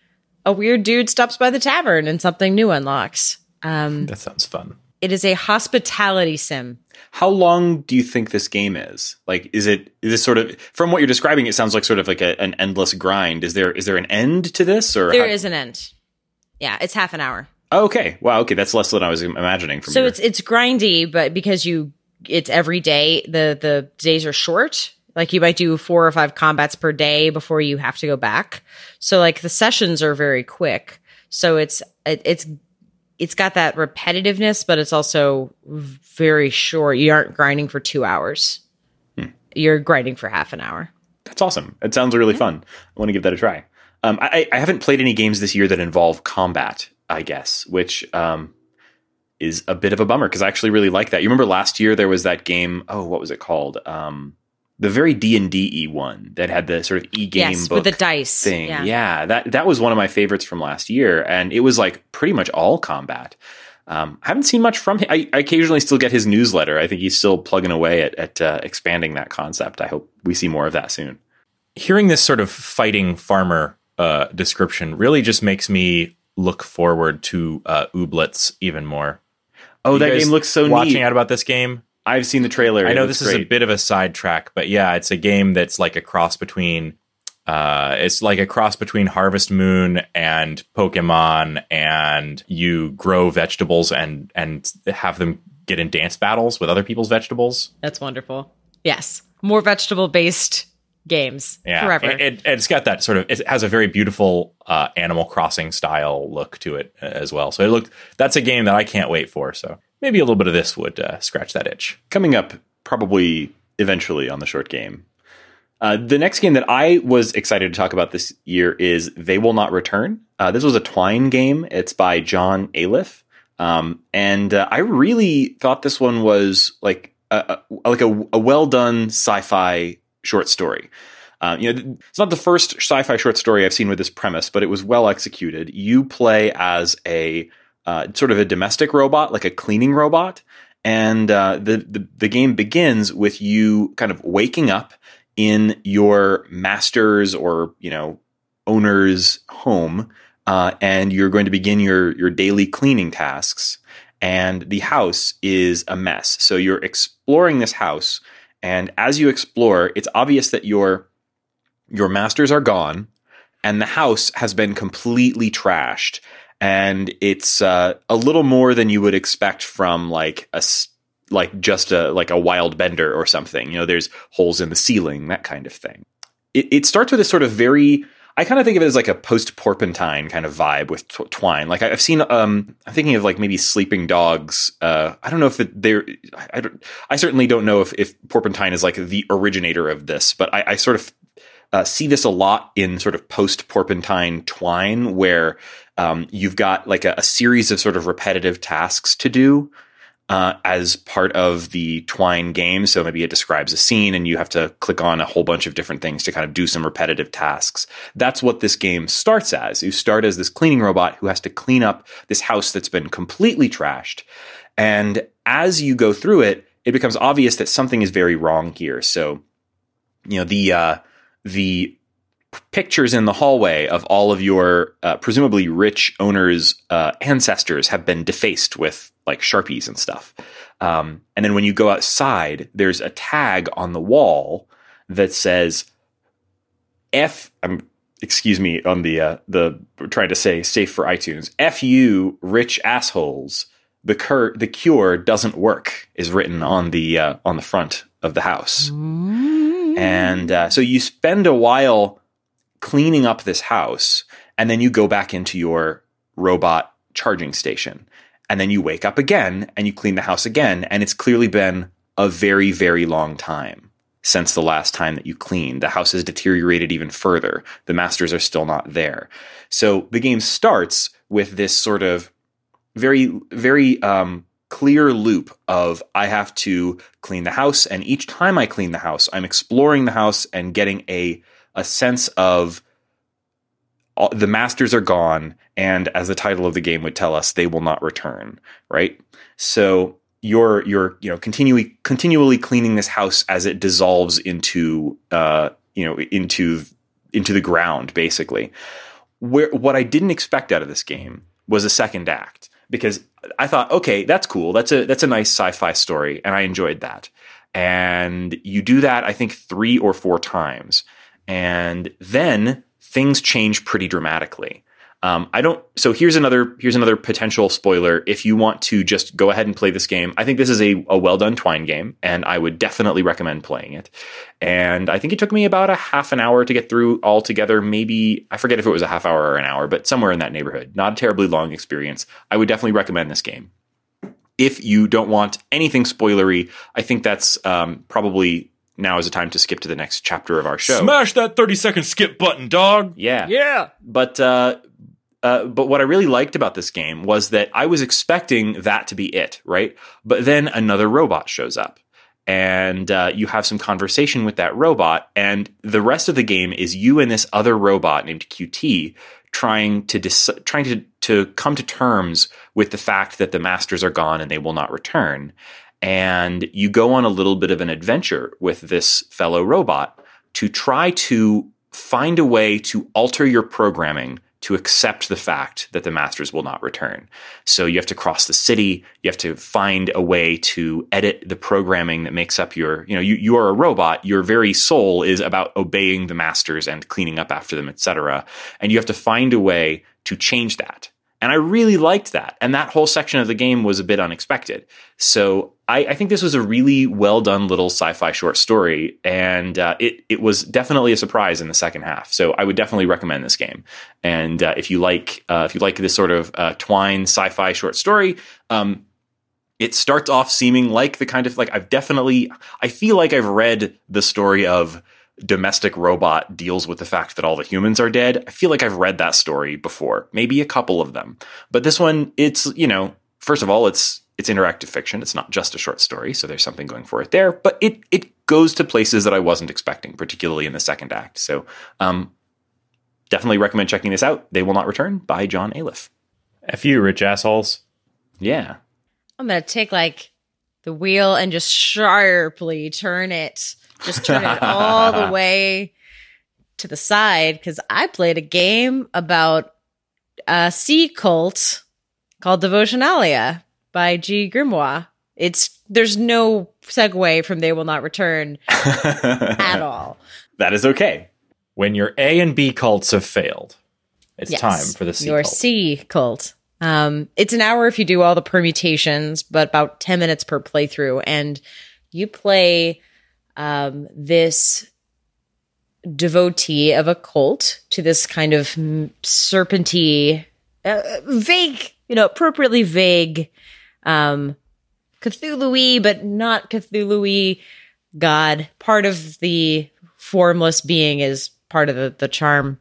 a weird dude stops by the tavern and something new unlocks. Um, that sounds fun it is a hospitality sim. How long do you think this game is? Like, is it is this sort of from what you're describing? It sounds like sort of like a, an endless grind. Is there is there an end to this or There how- is an end. Yeah, it's half an hour. Oh, okay, wow, okay, that's less than I was imagining. From So your- it's it's grindy, but because you it's every day, the the days are short. Like you might do four or five combats per day before you have to go back. So like the sessions are very quick. So it's it, it's it's got that repetitiveness, but it's also very short. You aren't grinding for two hours. You're grinding for half an hour. That's awesome. It sounds really fun. I want to give that a try. Um, I, I haven't played any games this year that involve combat. I guess, which um, is a bit of a bummer because I actually really like that. You remember last year there was that game. Oh, what was it called? Um, the very D and D one that had the sort of e game yes, book with the dice thing. Yeah. Yeah. that that was one of my favorites from last year, and it was like pretty much all combat. Um, I haven't seen much from him. I, I occasionally still get his newsletter. I think he's still plugging away at, at uh, expanding that concept. I hope we see more of that soon. hearing this sort of fighting farmer uh, description really just makes me look forward to uh, Ooblets even more. Oh, You that guys game looks so watching neat. out about this game. I've seen the trailer. I know looks this is a bit of a sidetrack, but yeah, it's a game that's like a cross between. Uh, it's like a cross between Harvest Moon and Pokemon, and you grow vegetables and and have them get in dance battles with other people's vegetables. That's wonderful. Yes. More vegetable based games Yeah, forever. and, and it's got that sort of. It has a very beautiful uh, Animal Crossing style look to it uh, as well. So it looked. That's a game that I can't wait for. So maybe a little bit of this would uh, scratch that itch. Coming up, probably eventually on the short game. Uh, the next game that I was excited to talk about this year is They Will Not Return. Uh, this was a Twine game. It's by John Aliff. Um, and uh, I really thought this one was like a, a like a, a well done sci-fi short story. Uh, you know, it's not the first sci-fi short story I've seen with this premise, but it was well executed. You play as a uh, sort of a domestic robot, like a cleaning robot, and uh, the, the the game begins with you kind of waking up in your master's or you know owner's home, uh, and you're going to begin your your daily cleaning tasks. And the house is a mess. So you're exploring this house, and as you explore, it's obvious that your your masters are gone, and the house has been completely trashed. And it's uh, a little more than you would expect from like a like just a like a wild bender or something. You know, there's holes in the ceiling, that kind of thing. It, it starts with this sort of very. I kind of think of it as like a post Porpentine kind of vibe with tw- Twine. Like I've seen, um, I'm thinking of like maybe Sleeping Dogs. Uh, I don't know if it, they're. I, don't, I certainly don't know if, if Porpentine is like the originator of this, but I, I sort of uh, see this a lot in sort of post Porpentine Twine, where um, you've got like a, a, series of sort of repetitive tasks to do uh, as part of the Twine game. So maybe it describes a scene and you have to click on a whole bunch of different things to kind of do some repetitive tasks. That's what this game starts as. You start as this cleaning robot who has to clean up this house that's been completely trashed. And as you go through it, it becomes obvious that something is very wrong here. So, you know, the, uh, the pictures in the hallway of all of your uh, presumably rich owners' uh, ancestors have been defaced with like sharpies and stuff. Um, and then when you go outside, there's a tag on the wall that says "F." Um, excuse me on the uh, the trying to say safe for iTunes. "F you, rich assholes." The cur- the cure doesn't work is written on the uh, on the front of the house, mm-hmm. and uh, so you spend a while cleaning up this house, and then you go back into your robot charging station. And then you wake up again and you clean the house again. And it's clearly been a very, very long time since the last time that you cleaned. The house has deteriorated even further. The masters are still not there. So the game starts with this sort of very, very um, clear loop of I have to clean the house. And each time I clean the house, I'm exploring the house and getting a a sense of all, the masters are gone, and as the title of the game would tell us, they will not return. Right. So you're you're you know continually continually cleaning this house as it dissolves into uh you know into into the ground basically. Where what I didn't expect out of this game was a second act because I thought, okay, that's cool. That's a that's a nice sci-fi story, and I enjoyed that. And you do that, I think, three or four times. And then things change pretty dramatically. Um, I don't. So here's another here's another potential spoiler. If you want to just go ahead and play this game, I think this is a, a well done Twine game, and I would definitely recommend playing it. And I think it took me about a half an hour to get through all together. Maybe I forget if it was a half hour or an hour, but somewhere in that neighborhood. Not a terribly long experience. I would definitely recommend this game. If you don't want anything spoilery, I think that's um, probably now is the time to skip to the next chapter of our show. Smash that 30 second skip button, dog. Yeah. Yeah. But uh, uh, but what I really liked about this game was that I was expecting that to be it, right? But then another robot shows up, and uh, you have some conversation with that robot, and the rest of the game is you and this other robot named QT trying to dis- trying to to come to terms with the fact that the masters are gone and they will not return and you go on a little bit of an adventure with this fellow robot to try to find a way to alter your programming to accept the fact that the masters will not return. So you have to cross the city, you have to find a way to edit the programming that makes up your, you know, you, you are a robot, your very soul is about obeying the masters and cleaning up after them, etc. And you have to find a way to change that. And I really liked that. And that whole section of the game was a bit unexpected. So I, I think this was a really well done little sci fi short story. And uh, it, it was definitely a surprise in the second half. So I would definitely recommend this game. And uh, if you like, uh, if you like this sort of uh, twine sci fi short story, um, it starts off seeming like the kind of like I've definitely I feel like I've read the story of domestic robot deals with the fact that all the humans are dead. I feel like I've read that story before, maybe a couple of them. But this one it's, you know, first of all it's it's interactive fiction. It's not just a short story, so there's something going for it there, but it it goes to places that I wasn't expecting, particularly in the second act. So, um definitely recommend checking this out. They Will Not Return by John Aliff. A few rich assholes. Yeah. I'm gonna take like the wheel and just sharply turn it, just turn it all the way to the side because I played a game about a sea cult called Devotionalia by G. Grimoire. It's there's no segue from They Will Not Return at all. That is okay. When your A and B cults have failed, it's Yes. time for the C Your cult. C cult. Um, it's an hour if you do all the permutations, but about 10 minutes per playthrough. And you play um, this devotee of a cult to this kind of serpenty, uh, vague, you know, appropriately vague, um, Cthulhu but not Cthulhu god. Part of the formless being is part of the, the charm.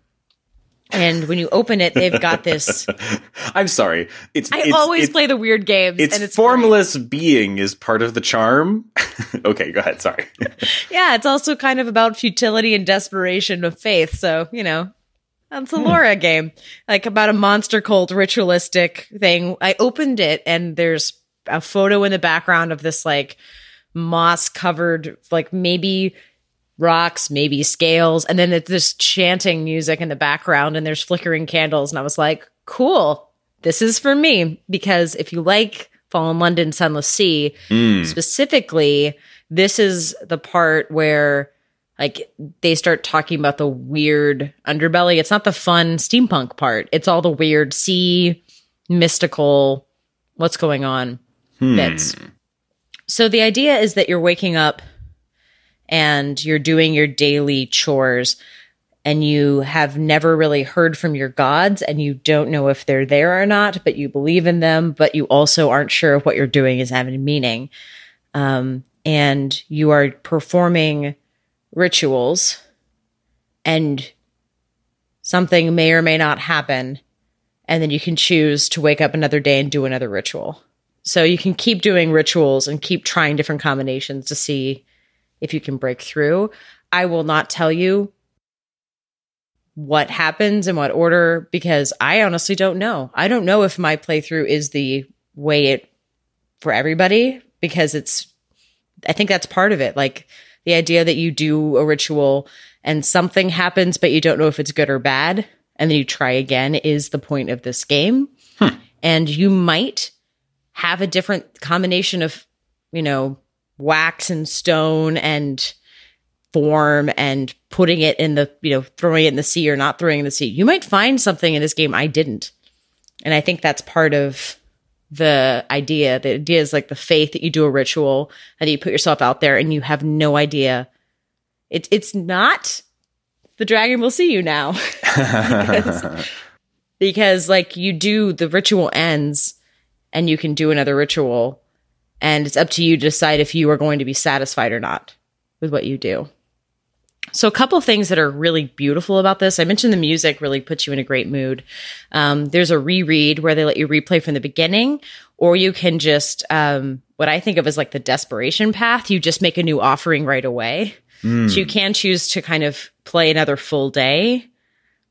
And when you open it, they've got this. I'm sorry. It's I it's, always it's, play the weird games, It's, and it's formless being is part of the charm. okay, go ahead. Sorry. Yeah, it's also kind of about futility and desperation of faith. So you know, that's a hmm. Laura game, like about a monster cult ritualistic thing. I opened it, and there's a photo in the background of this like moss covered, like maybe rocks, maybe scales, and then it's this chanting music in the background, and there's flickering candles, and I was like, cool. This is for me because if you like Fallen London, Sunless Sea, Mm. specifically, this is the part where like they start talking about the weird underbelly. It's not the fun steampunk part. It's all the weird sea mystical what's going on bits. So the idea is that you're waking up and you're doing your daily chores and you have never really heard from your gods and you don't know if they're there or not, but you believe in them, but you also aren't sure if what you're doing is having meaning. Um, and you are performing rituals and something may or may not happen. And then you can choose to wake up another day and do another ritual. So you can keep doing rituals and keep trying different combinations to see if you can break through. I will not tell you what happens in what order because I honestly don't know. I don't know if my playthrough is the way it for everybody because it's I think that's part of it. Like the idea that you do a ritual and something happens but you don't know if it's good or bad and then you try again is the point of this game. Hmm. And you might have a different combination of, you know, wax and stone and form and putting it in the, you know, throwing it in the sea or not throwing in the sea. You might find something in this game I didn't. And I think that's part of the idea. The idea is like the faith that you do a ritual and you put yourself out there and you have no idea. It, it's not the dragon will see you now because, because like you do the ritual ends and you can do another ritual and it's up to you to decide if you are going to be satisfied or not with what you do. So, a couple things that are really beautiful about this. I mentioned the music really puts you in a great mood. Um, there's a reread where they let you replay from the beginning, or you can just, um, what I think of as like the desperation path, you just make a new offering right away. So, you can choose to kind of play another full day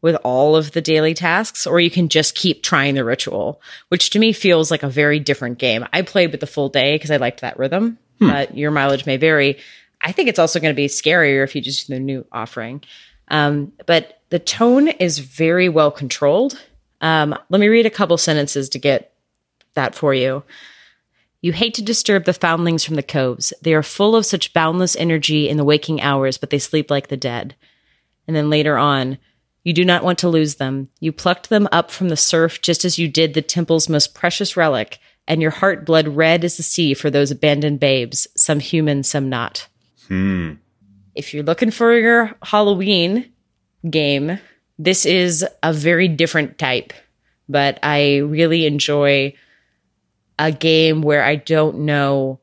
with all of the daily tasks, or you can just keep trying the ritual, which to me feels like a very different game. I played with the full day because I liked that rhythm, but your mileage may vary. I think it's also going to be scarier if you just do the new offering. Um, but the tone is very well controlled. Um, let me read a couple sentences to get that for you. You hate to disturb the foundlings from the coves. They are full of such boundless energy in the waking hours, but they sleep like the dead. And then later on, you do not want to lose them. You plucked them up from the surf just as you did the temple's most precious relic, and your heart bled red as the sea for those abandoned babes, some human, some not. Hmm. If you're looking for your Halloween game, this is a very different type, but I really enjoy a game where I don't know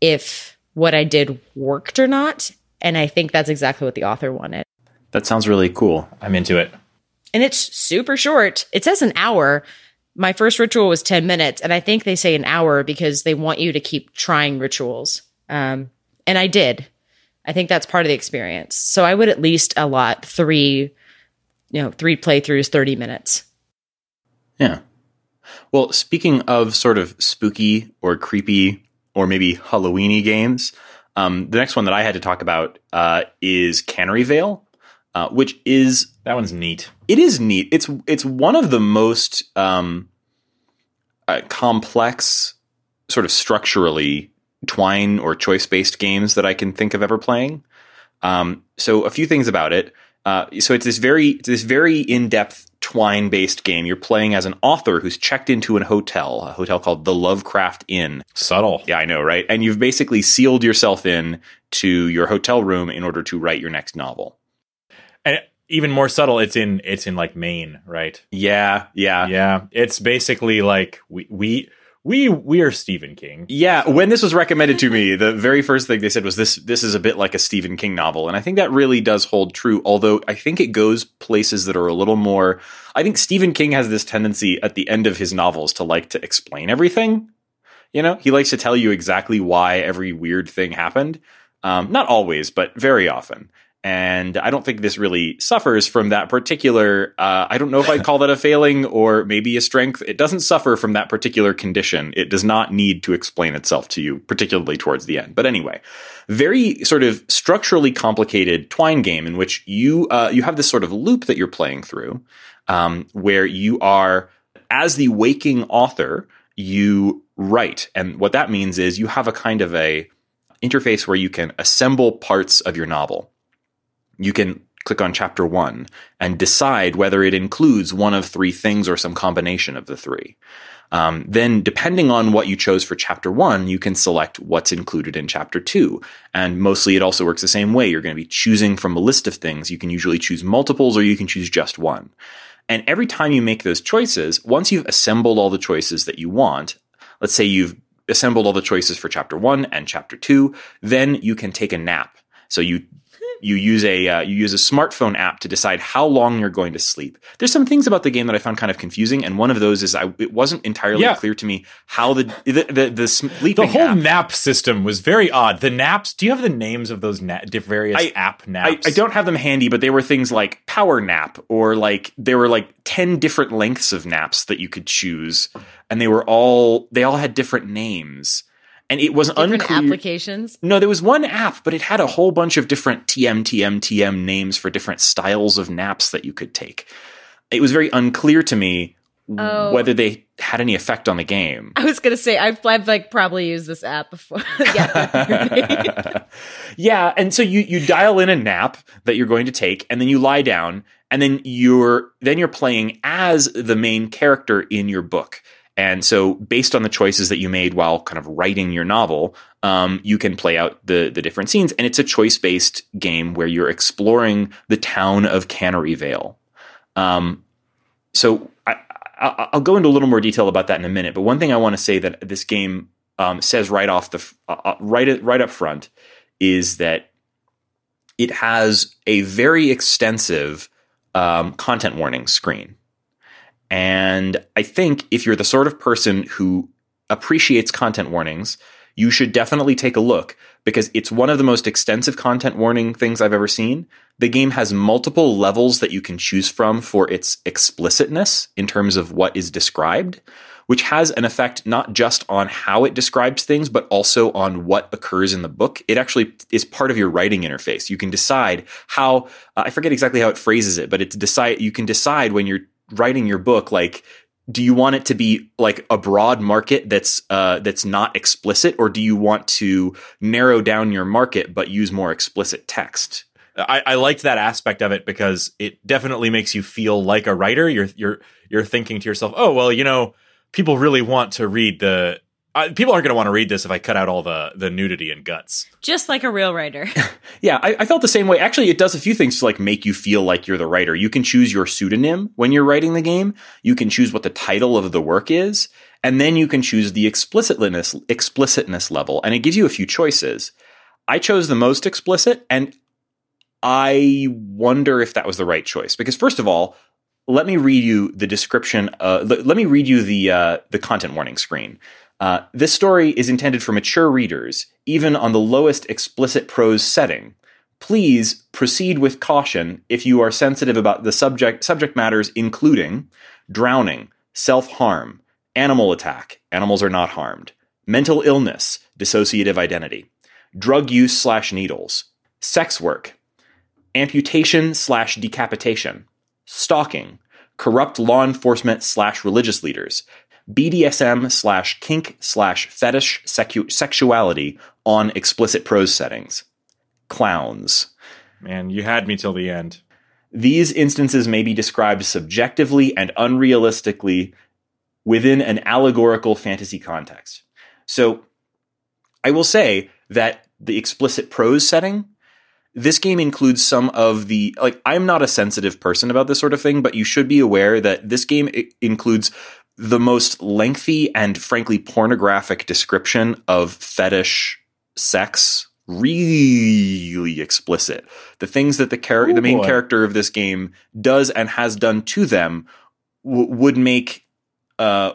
if what I did worked or not. And I think that's exactly what the author wanted. That sounds really cool. I'm into it. And it's super short. It says an hour. My first ritual was 10 minutes. And I think they say an hour because they want you to keep trying rituals. Um, and I did. I think that's part of the experience. So I would at least allot three, you know, three playthroughs, 30 minutes. Yeah. Well, speaking of sort of spooky or creepy or maybe Halloweeny games, um, the next one that I had to talk about uh, is Cannery Vale, uh, which is That one's neat. it is neat. It's it's one of the most um, uh, complex, sort of structurally twine or choice based games that I can think of ever playing. Um, so a few things about it. Uh, so it's this very it's this very in depth twine based game. You're playing as an author who's checked into an hotel, a hotel called the Lovecraft Inn. Subtle. Yeah, I know, right? And you've basically sealed yourself in to your hotel room in order to write your next novel. And even more subtle, it's in it's in like Maine, right? Yeah, yeah, Yeah. It's basically like we we we we are Stephen King. Yeah, when this was recommended to me, the very first thing they said was this this is a bit like a Stephen King novel, and I think that really does hold true, although I think it goes places that are a little more I think Stephen King has this tendency at the end of his novels to like to explain everything. You know, he likes to tell you exactly why every weird thing happened. Um, not always, but very often. And I don't think this really suffers from that particular. Uh, I don't know if I'd call that a failing or maybe a strength. It doesn't suffer from that particular condition. It does not need to explain itself to you, particularly towards the end. But anyway, very sort of structurally complicated twine game in which you uh, you have this sort of loop that you're playing through, um, where you are as the waking author, you write, and what that means is you have a kind of a interface where you can assemble parts of your novel you can click on chapter one and decide whether it includes one of three things or some combination of the three. Um, then, depending on what you chose for chapter one, you can select what's included in chapter two. And mostly it also works the same way. You're going to be choosing from a list of things. You can usually choose multiples or you can choose just one. And every time you make those choices, once you've assembled all the choices that you want, let's say you've assembled all the choices for chapter one and chapter two, then you can take a nap. So you you use a uh, you use a smartphone app to decide how long you're going to sleep. There's some things about the game that I found kind of confusing, and one of those is I it wasn't entirely Yeah. clear to me how the the the, the sleeping The whole app, nap system was very odd. The naps. Do you have the names of those na- various I- app I, naps? I don't have them handy, but they were things like power nap, or like there were like ten different lengths of naps that you could choose, and they were all they all had different names, and it was Different unclear. applications. No, there was one app, but it had a whole bunch of different TM, TM, TM names for different styles of naps that you could take. It was very unclear to me Oh. whether they had any effect on the game. I was gonna say I've, I've like probably used this app before. yeah, yeah, and so you you dial in a nap that you're going to take, and then you lie down, and then you're then you're playing as the main character in your book. And so, based on the choices that you made while kind of writing your novel, um, you can play out the the different scenes. And it's a choice based game where you're exploring the town of Cannery Vale. Um, so I, I, I'll go into a little more detail about that in a minute. But one thing I want to say that this game um, says right off the uh, uh, right right up front is that it has a very extensive um, content warning screen. And I think if you're the sort of person who appreciates content warnings, you should definitely take a look because it's one of the most extensive content warning things I've ever seen. The game has multiple levels that you can choose from for its explicitness in terms of what is described, which has an effect not just on how it describes things, but also on what occurs in the book. It actually is part of your writing interface. You can decide how, uh, I forget exactly how it phrases it, but it's decide, you can decide when you're writing your book, like, do you want it to be like a broad market that's uh, that's not explicit, or do you want to narrow down your market but use more explicit text? I, I liked that aspect of it because it definitely makes you feel like a writer. You're you're you're thinking to yourself, oh well, you know, people really want to read the uh, people aren't going to want to read this if I cut out all the the nudity and guts. Just like a real writer. Yeah, I, I felt the same way. Actually, it does a few things to like make you feel like you're the writer. You can choose your pseudonym when you're writing the game. You can choose what the title of the work is, and then you can choose the explicitness explicitness level, and it gives you a few choices. I chose the most explicit, and I wonder if that was the right choice because first of all, let me read you the description. Uh, let, let me read you the uh, the content warning screen. Uh, this story is intended for mature readers, even on the lowest explicit prose setting. Please proceed with caution if you are sensitive about the subject subject matters, including drowning, self harm, animal attack. Animals are not harmed. Mental illness, dissociative identity, drug use slash needles, sex work, amputation slash decapitation, stalking, corrupt law enforcement slash religious leaders, BDSM slash kink slash fetish secu- sexuality on explicit prose settings, clowns. Man, you had me till the end. These instances may be described subjectively and unrealistically within an allegorical fantasy context. So, I will say that the explicit prose setting this game includes some of the like i'm not a sensitive person about this sort of thing but you should be aware that this game includes the most lengthy and frankly pornographic description of fetish sex really explicit the things that the char- Oh, the main boy. character of this game does and has done to them w- would make uh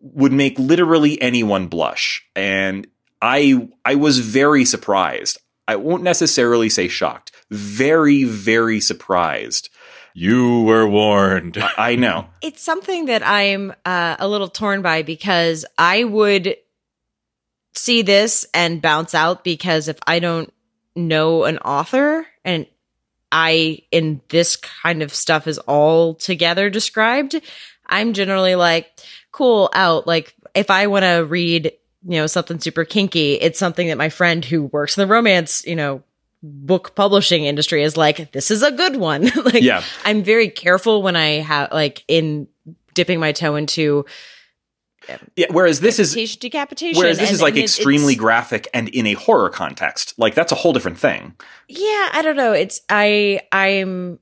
would make literally anyone blush and i i was very surprised I won't necessarily say shocked. Very, very surprised. You were warned. I know. it's something that I'm uh, a little torn by because I would see this and bounce out because if I don't know an author and I in this kind of stuff is all together described, I'm generally like, cool, out. Like if I want to read, you know, something super kinky, it's something that my friend who works in the romance, you know, book publishing industry is like, this is a good one. like Yeah. I'm very careful when I have like in dipping my toe into Yeah. Whereas this is decapitation. whereas this and- is like it- extremely graphic and in a horror context. Like that's a whole different thing. yeah i don't know it's i i'm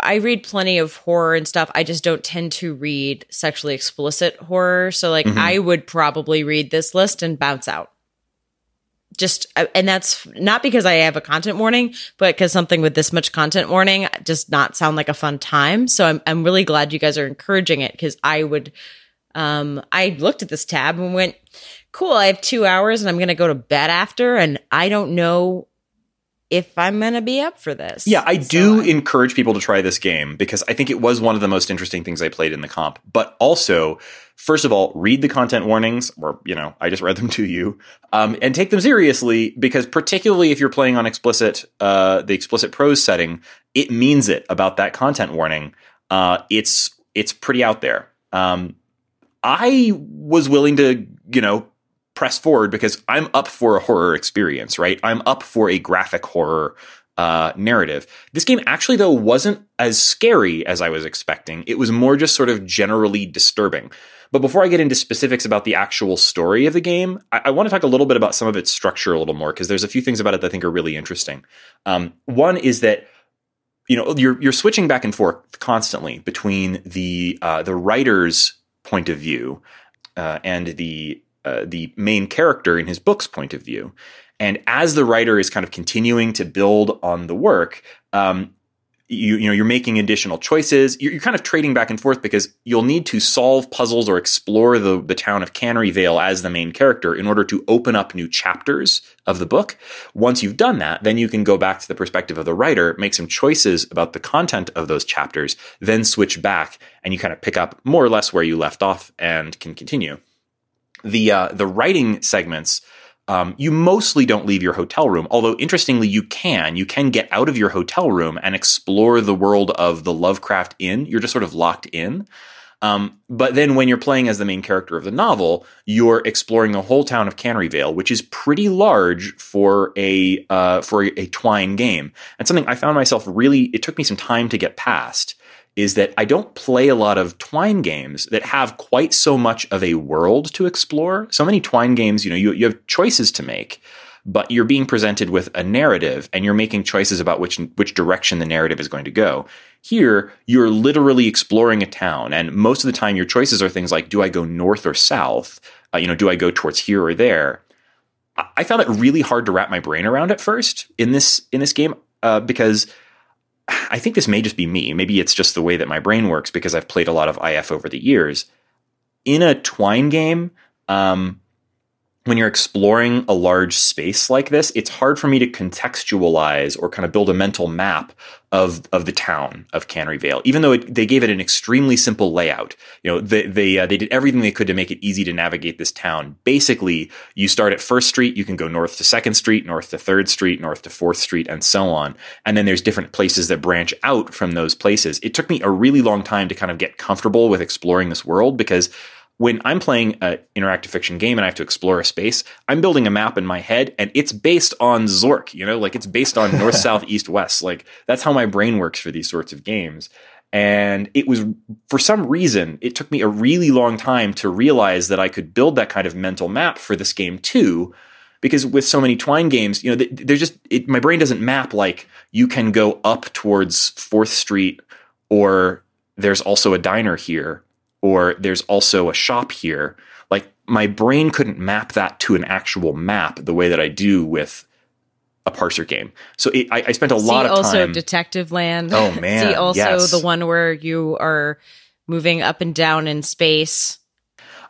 i read plenty of horror and stuff i just don't tend to read sexually explicit horror so like Mhm. i would probably read this list and bounce out just uh, and that's not because i have a content warning but because something with this much content warning does not sound like a fun time. So i'm, I'm really glad you guys are encouraging it because i would um i looked at this tab and went cool i have two hours and i'm gonna go to bed after and i don't know if i'm gonna be up for this Yeah, I So do I'm- encourage people to try this game because I think it was one of the most interesting things I played in the comp. But also, first of all, read the content warnings, or you know, I just read them to you, um, and take them seriously because particularly if you're playing on explicit, uh, the explicit prose setting, it means it about that content warning. Uh, it's it's pretty out there. Um, I was willing to, you know, press forward because I'm up for a horror experience, right? I'm up for a graphic horror uh, narrative. This game actually, though, wasn't as scary as I was expecting. It was more just sort of generally disturbing. But before I get into specifics about the actual story of the game, I, I want to talk a little bit about some of its structure a little more because there's a few things about it that I think are really interesting. Um, one is that you know you're you're switching back and forth constantly between the uh, the writer's point of view uh, and the uh, the main character in his book's point of view. And as the writer is kind of continuing to build on the work, um, you you know you're making additional choices. You're, you're kind of trading back and forth because you'll need to solve puzzles or explore the the town of Cannery Vale as the main character in order to open up new chapters of the book. Once you've done that, then you can go back to the perspective of the writer, make some choices about the content of those chapters, then switch back and you kind of pick up more or less where you left off and can continue the uh, the writing segments, um, you mostly don't leave your hotel room. Although interestingly, you can. You can get out of your hotel room and explore the world of the Lovecraft Inn. You're just sort of locked in. Um, but then when you're playing as the main character of the novel, you're exploring the whole town of Cannery Vale, which is pretty large for a uh, for a Twine game. And something I found myself really. It took me some time to get past. Is that I don't play a lot of Twine games that have quite so much of a world to explore. So many Twine games, you know, you, you have choices to make, but you're being presented with a narrative and you're making choices about which which direction the narrative is going to go. Here, you're literally exploring a town, and most of the time, your choices are things like: Do I go north or south? Uh, you know, do I go towards here or there? I found it really hard to wrap my brain around at first in this in this game uh, because I think this may just be me. Maybe it's just the way that my brain works because I've played a lot of IF over the years. In a Twine game, um, when you're exploring a large space like this, it's hard for me to contextualize or kind of build a mental map of of the town of Cannery Vale. Even though it, they gave it an extremely simple layout, you know, they they uh, they did everything they could to make it easy to navigate this town. Basically, you start at First Street, you can go north to Second Street, north to Third Street, north to Fourth Street, and so on. And then there's different places that branch out from those places. It took me a really long time to kind of get comfortable with exploring this world because when I'm playing an interactive fiction game and I have to explore a space, I'm building a map in my head and it's based on Zork, you know, like it's based on north, south, east, west. Like that's how my brain works for these sorts of games. And it was, for some reason, it took me a really long time to realize that I could build that kind of mental map for this game too. Because with so many Twine games, you know, they're just, it, my brain doesn't map like you can go up towards 4th Street or there's also a diner here or there's also a shop here. Like my brain couldn't map that to an actual map the way that I do with a parser game. So it, I, I, spent a See lot of time. also time. Detective Land. Oh man! See also yes. the one where you are moving up and down in space.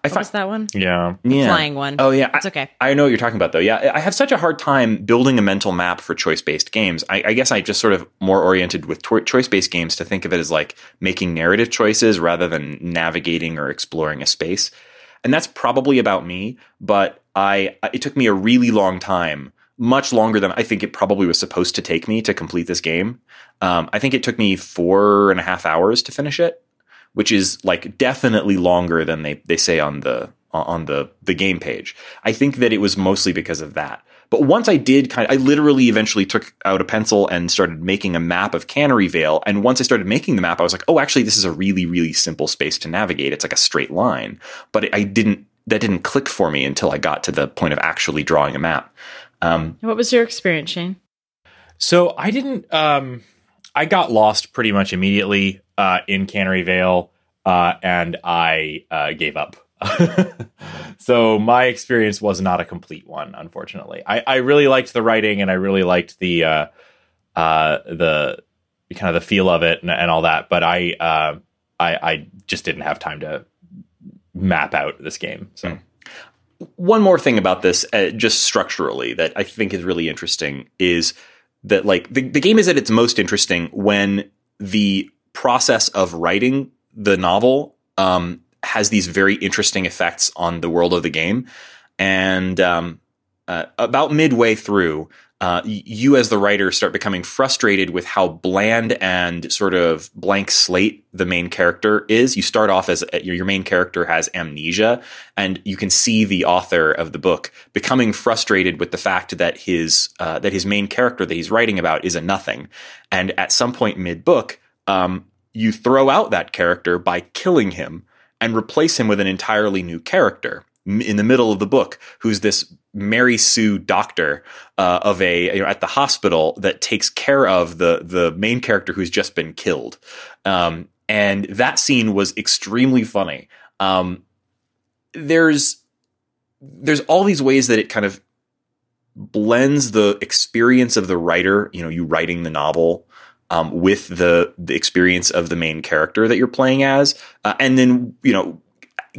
I What find, was that one? Yeah. yeah. Flying one. Oh yeah, It's I- okay. I know what you're talking about though. Yeah, I have such a hard time building a mental map for choice-based games. I, I guess I just sort of more oriented with to- choice-based games to think of it as like making narrative choices rather than navigating or exploring a space. And that's probably about me. But I it took me a really long time, much longer than I think it probably was supposed to take me to complete this game. Um, I think it took me four and a half hours to finish it, which is like definitely longer than they they say on the on the the game page. I think that it was mostly because of that. But once I did kind of, I literally eventually took out a pencil and started making a map of Cannery Vale. And once I started making the map, I was like, oh, actually, this is a really, really simple space to navigate. It's like a straight line. But I didn't, that didn't click for me until I got to the point of actually drawing a map. Um, What was your experience, Shane? So I didn't. Um, I got lost pretty much immediately uh, in Cannery Vale, uh, and I uh, gave up. so my experience was not a complete one, unfortunately. I, I really liked the writing, and I really liked the uh, uh, the kind of the feel of it and, and all that. But I, uh, I I just didn't have time to map out this game. So one more thing about this, uh, just structurally, that I think is really interesting is that like the, the game is at its most interesting when the process of writing the novel um, has these very interesting effects on the world of the game. And um, uh, about midway through, uh, you as the writer start becoming frustrated with how bland and sort of blank slate the main character is. You start off as uh, your main character has amnesia, and you can see the author of the book becoming frustrated with the fact that his uh, that his main character that he's writing about is a nothing. And at some point mid book, um, you throw out that character by killing him and replace him with an entirely new character in the middle of the book, who's this Mary Sue doctor uh, of a you know, at the hospital that takes care of the the main character who's just been killed. Um, and that scene was extremely funny. Um, there's there's all these ways that it kind of blends the experience of the writer, you know, you writing the novel, um, with the the experience of the main character that you're playing as, uh, and then you know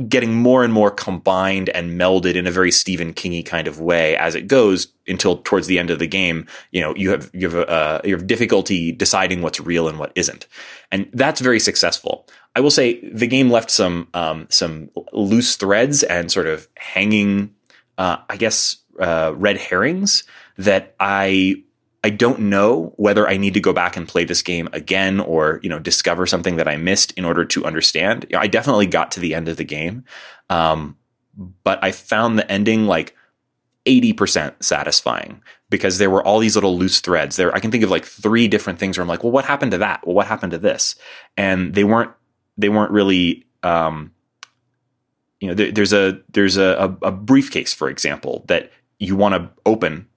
getting more and more combined and melded in a very Stephen Kingy kind of way as it goes until towards the end of the game. You know, you have you have uh, you have difficulty deciding what's real and what isn't, and that's very successful. I will say the game left some um, some loose threads and sort of hanging, uh, I guess, uh, red herrings that I I don't know whether I need to go back and play this game again or you know discover something that I missed in order to understand. You know, I definitely got to the end of the game, um, but I found the ending like eighty percent satisfying. because there were all these little loose threads there. I can think of like three different things where I'm like, well, what happened to that? Well, what happened to this? And they weren't, they weren't really, um, you know, there, there's a, there's a, a briefcase, for example, that you want to open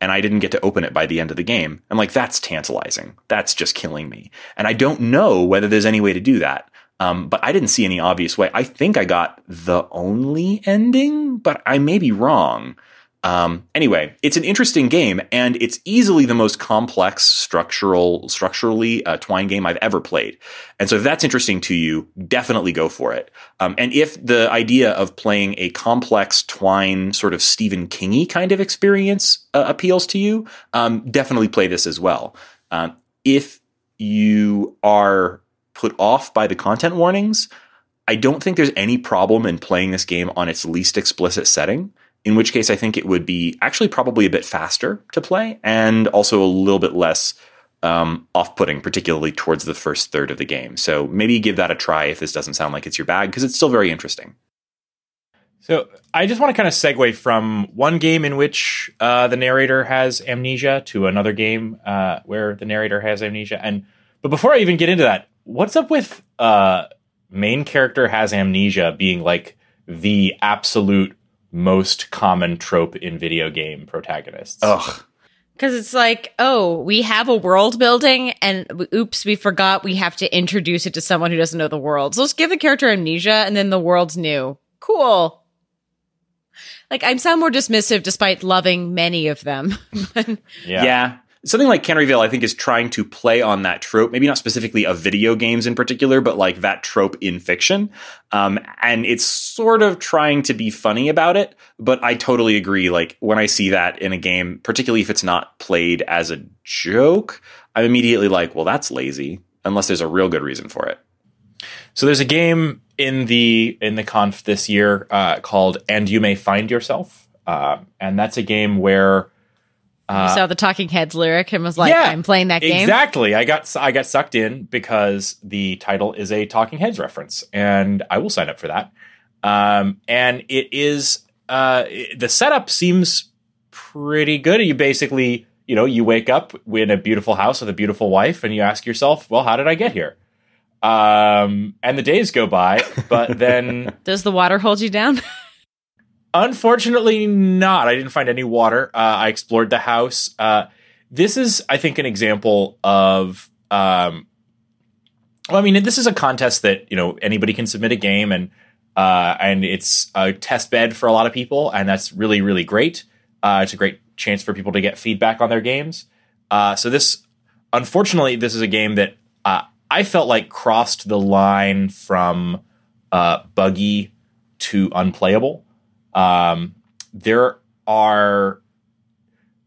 and I didn't get to open it by the end of the game. I'm like, that's tantalizing. That's just killing me. And I don't know whether there's any way to do that. Um, but I didn't see any obvious way. I think I got the only ending, but I may be wrong. Um, anyway, it's an interesting game, and it's easily the most complex structural, structurally uh, Twine game I've ever played. And so, if that's interesting to you, definitely go for it. Um, and if the idea of playing a complex Twine, sort of Stephen Kingy kind of experience uh, appeals to you, um, definitely play this as well. Um, if you are put off by the content warnings, I don't think there's any problem in playing this game on its least explicit setting in which case I think it would be actually probably a bit faster to play and also a little bit less um, off putting, particularly towards the first third of the game. So maybe give that a try if this doesn't sound like it's your bag, because it's still very interesting. So I just want to kind of segue from one game in which uh, the narrator has amnesia to another game uh, where the narrator has amnesia. And but before I even get into that, what's up with uh, main character has amnesia being like the absolute most common trope in video game protagonists. Ugh. Because it's like, oh, we have a world building, and oops, we forgot we have to introduce it to someone who doesn't know the world. So let's give the character amnesia, and then the world's new. Cool. Like, I'm sound more dismissive despite loving many of them. yeah. yeah something like Cannery Vale, I think, is trying to play on that trope, maybe not specifically of video games in particular, but like that trope in fiction. Um, and it's sort of trying to be funny about it. But I totally agree. Like when I see that in a game, particularly if it's not played as a joke, I'm immediately like, well, that's lazy, unless there's a real good reason for it. So there's a game in the in the comp this year uh, called "And You May Find Yourself," uh, and that's a game where uh, you saw the Talking Heads lyric and was like, yeah, "I'm playing that game." Exactly. I got I got sucked in because the title is a Talking Heads reference, and I will sign up for that. Um, and it is uh, the setup seems pretty good. You basically, you know, you wake up in a beautiful house with a beautiful wife, and you ask yourself, "Well, how did I get here?" Um, and the days go by, but then does the water hold you down? Unfortunately, not. I didn't find any water. Uh, I explored the house. Uh, this is, I think, an example of. Um, well, I mean, this is a contest that you know anybody can submit a game, and uh, and it's a test bed for a lot of people, and that's really, really great. Uh, it's a great chance for people to get feedback on their games. Uh, so this, unfortunately, this is a game that uh, I felt like crossed the line from buggy to unplayable. Um, there are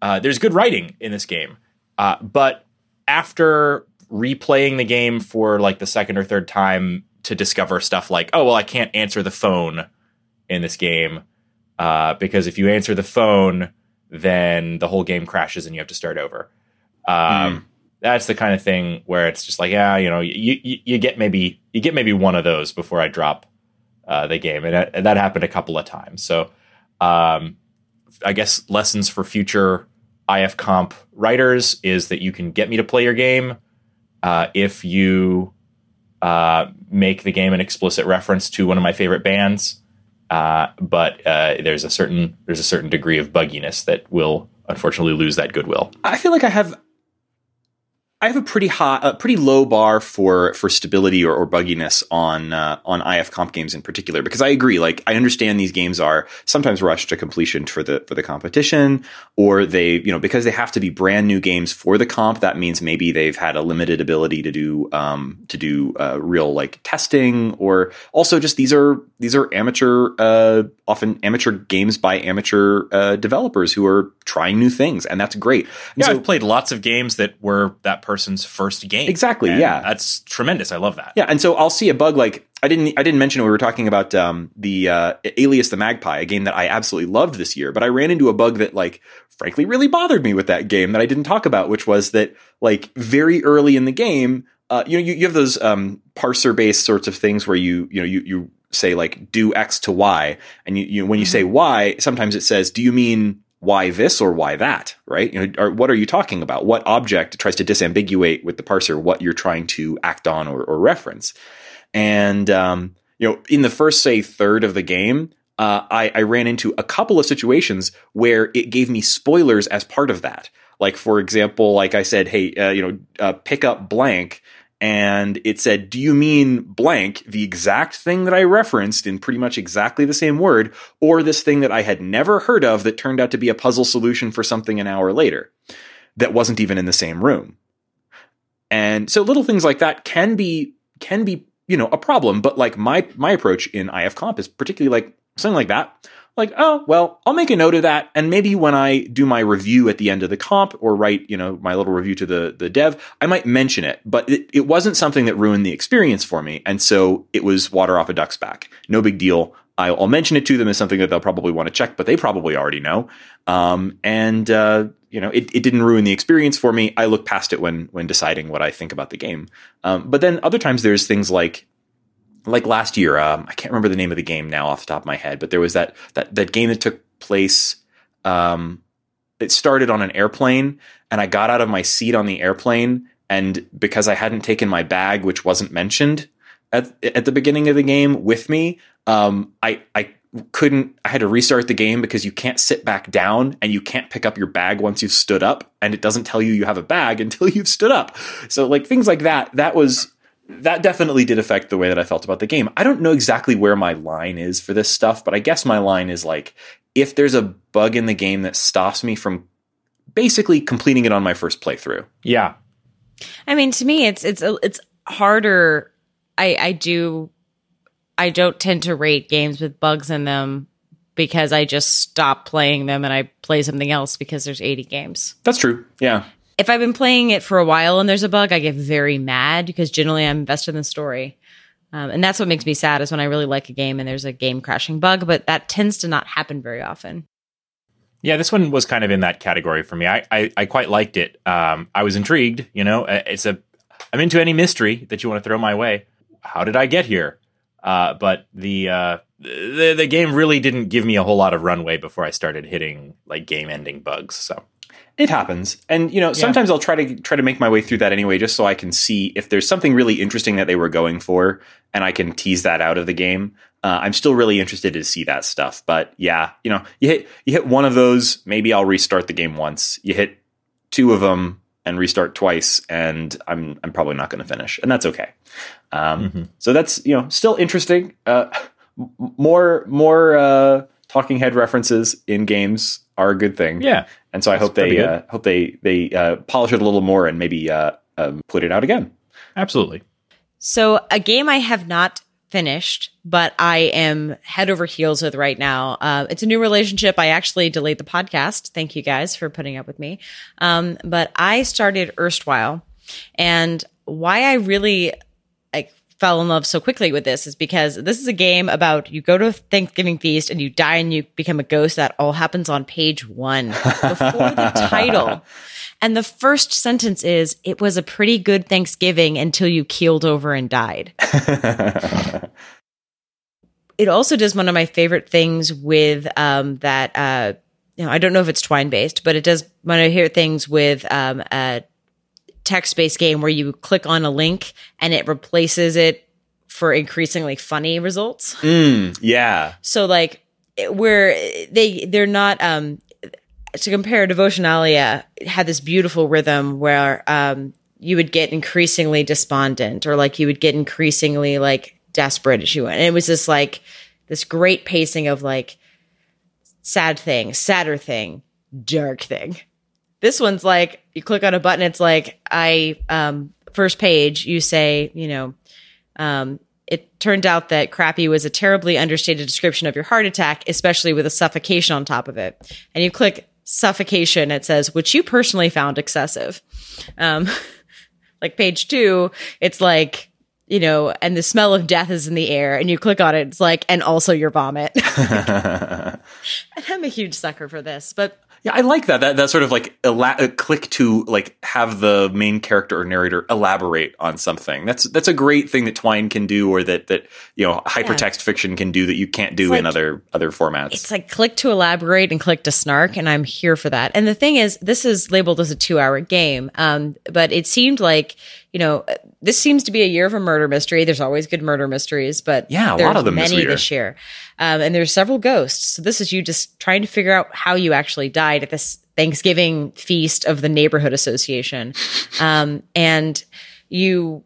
uh, there's good writing in this game, uh, but after replaying the game for like the second or third time to discover stuff like, oh well, I can't answer the phone in this game uh, because if you answer the phone, then the whole game crashes and you have to start over. Um, mm. That's the kind of thing where it's just like, yeah, you know, you, you, you get maybe you get maybe one of those before I drop uh, the game, and, and, that happened a couple of times. So, um, I guess lessons for future IF comp writers is that you can get me to play your game uh, if you uh, make the game an explicit reference to one of my favorite bands. Uh, but uh, there's a certain there's a certain degree of bugginess that will unfortunately lose that goodwill. I feel like I have I have a pretty high, a pretty low bar for for stability or, or bugginess on uh, on IF comp games in particular because I agree. Like I understand these games are sometimes rushed to completion for the for the competition, or they you know because they have to be brand new games for the comp. That means maybe they've had a limited ability to do um, to do uh, real like testing, or also just these are these are amateur, uh, often amateur games by amateur uh, developers who are trying new things, and that's great. And yeah, so, I've played lots of games that were that person's first game. Exactly. yeah, that's tremendous. I love that. Yeah, and so I'll see a bug like I didn't I didn't mention we were talking about um, the uh, Alias the Magpie, a game that I absolutely loved this year, but I ran into a bug that like frankly really bothered me with that game that I didn't talk about, which was that like very early in the game. Uh, you know, you, you have those um, parser based sorts of things where you, you know, you, you say like do X to Y, and you, you when you mm-hmm. say Y, sometimes it says, do you mean why this or why that, right? You know, or what are you talking about? What object tries to disambiguate with the parser what you're trying to act on or, or reference? And um, you know, in the first say third of the game, uh, I, I ran into a couple of situations where it gave me spoilers as part of that. Like for example, like I said, hey, uh, you know, uh, pick up blank, and it said, "Do you mean blank, the exact thing that I referenced in pretty much exactly the same word, or this thing that I had never heard of that turned out to be a puzzle solution for something an hour later that wasn't even in the same room?" And so little things like that can be can be you know a problem. But like my my approach in IF Comp is particularly like something like that like, oh, well, I'll make a note of that. And maybe when I do my review at the end of the comp or write, you know, my little review to the, the dev, I might mention it, but it, it wasn't something that ruined the experience for me. And so it was water off a duck's back. No big deal. I'll, I'll mention it to them as something that they'll probably want to check, but they probably already know. Um, and, uh, you know, it, it didn't ruin the experience for me. I look past it when, when deciding what I think about the game. Um, but then other times there's things like, like last year, um, I can't remember the name of the game now off the top of my head, but there was that that that game that took place. Um, it started on an airplane, and I got out of my seat on the airplane, and because I hadn't taken my bag, which wasn't mentioned at at the beginning of the game with me, um, I I couldn't. I had to restart the game because you can't sit back down and you can't pick up your bag once you've stood up, and it doesn't tell you you have a bag until you've stood up. So like things like that. That was that definitely did affect the way that I felt about the game. I don't know exactly where my line is for this stuff, but I guess my line is like if there's a bug in the game that stops me from basically completing it on my first playthrough. Yeah. I mean, to me, it's it's it's harder. I I do. I don't tend to rate games with bugs in them because I just stop playing them and I play something else because there's 80 games. That's true. Yeah if I've been playing it for a while and there's a bug, I get very mad because generally I'm invested in the story. Um, and that's what makes me sad is when I really like a game and there's a game crashing bug, but that tends to not happen very often. Yeah, this one was kind of in that category for me. I I, I quite liked it. Um, I was intrigued. You know, uh, it's a I'm into any mystery that you want to throw my way. How did I get here? Uh, but the uh, the the game really didn't give me a whole lot of runway before I started hitting like game ending bugs. So it happens, and you know sometimes yeah. I'll try to try to make my way through that anyway, just so I can see if there's something really interesting that they were going for, and I can tease that out of the game. Uh, I'm still really interested to see that stuff, but yeah, you know, you hit you hit one of those, maybe I'll restart the game once. You hit two of them and restart twice, and I'm I'm probably not going to finish, and that's okay. Um, mm-hmm. So that's you know still interesting. Uh, more more uh, talking head references in games are a good thing. Yeah, and so I hope they uh, hope they they uh, polish it a little more and maybe uh, um, put it out again. Absolutely. So a game I have not finished, but I am head over heels with right now. Uh, it's a new relationship. I actually delayed the podcast. Thank you guys for putting up with me. Um, but I started Erstwhile, and why I really like fell in love so quickly with this is because this is a game about you go to a Thanksgiving feast and you die and you become a ghost. That all happens on page one before the title. And the first sentence is, it was a pretty good Thanksgiving until you keeled over and died. it also does one of my favorite things with um, that. Uh, you know, I don't know if it's Twine based, but it does one of my favorite things with um, a text based game where you click on a link and it replaces it for increasingly funny results. Mm, yeah. So like where they they're not um to compare devotionalia had this beautiful rhythm where um you would get increasingly despondent or like you would get increasingly like desperate as you went. And it was this like this great pacing of like sad thing, sadder thing, dark thing. This one's like you click on a button, it's like I um first page, you say, you know, um, it turned out that crappy was a terribly understated description of your heart attack, especially with a suffocation on top of it. And you click suffocation, it says, which you personally found excessive. Um, like page two, it's like, you know, and the smell of death is in the air, and you click on it, it's like, and also your vomit. and I'm a huge sucker for this, but Yeah, I like that. That that sort of like ela- a click to like have the main character or narrator elaborate on something. That's that's a great thing that Twine can do, or that that you know hypertext fiction can do that you can't do in other other formats. It's like click to elaborate and click to snark, and I'm here for that. And the thing is, this is labeled as a two hour game, um, but it seemed like, you know, this seems to be a year of a murder mystery. There's always good murder mysteries, but Yeah, a lot of them this year. this year. Um, and there's several ghosts. So this is you just trying to figure out how you actually died at this Thanksgiving feast of the neighborhood association. Um, and you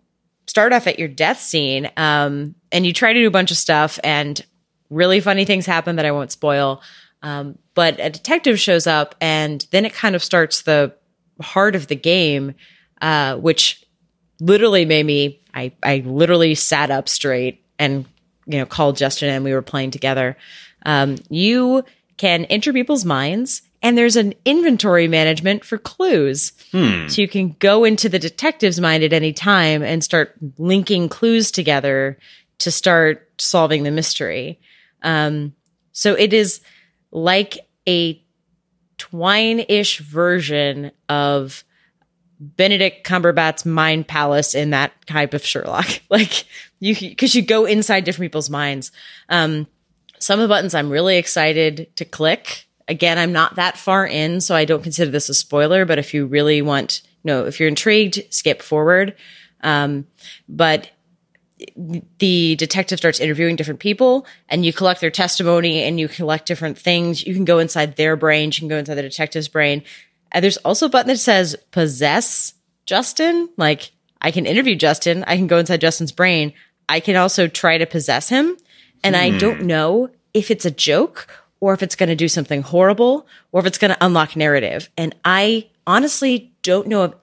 start off at your death scene um, and you try to do a bunch of stuff and really funny things happen that i won't spoil um, but a detective shows up and then it kind of starts the heart of the game uh, which literally made me I, I literally sat up straight and you know called justin and we were playing together. Um, you can enter people's minds and there's an inventory management for clues. So you can go into the detective's mind at any time and start linking clues together to start solving the mystery. Um, so it is like a twine-ish version of Benedict Cumberbatch's mind palace in that type of Sherlock. Like you, because you go inside different people's minds. Um, some of the buttons I'm really excited to click. Again, I'm not that far in, so I don't consider this a spoiler. But if you really want, you know, if you're intrigued, skip forward. Um, but the detective starts interviewing different people and you collect their testimony and you collect different things. You can go inside their brain, you can go inside the detective's brain. And there's also a button that says possess Justin. Like I can interview Justin, I can go inside Justin's brain. I can also try to possess him. And I don't know if it's a joke or if it's going to do something horrible or if it's going to unlock narrative. And I honestly don't know of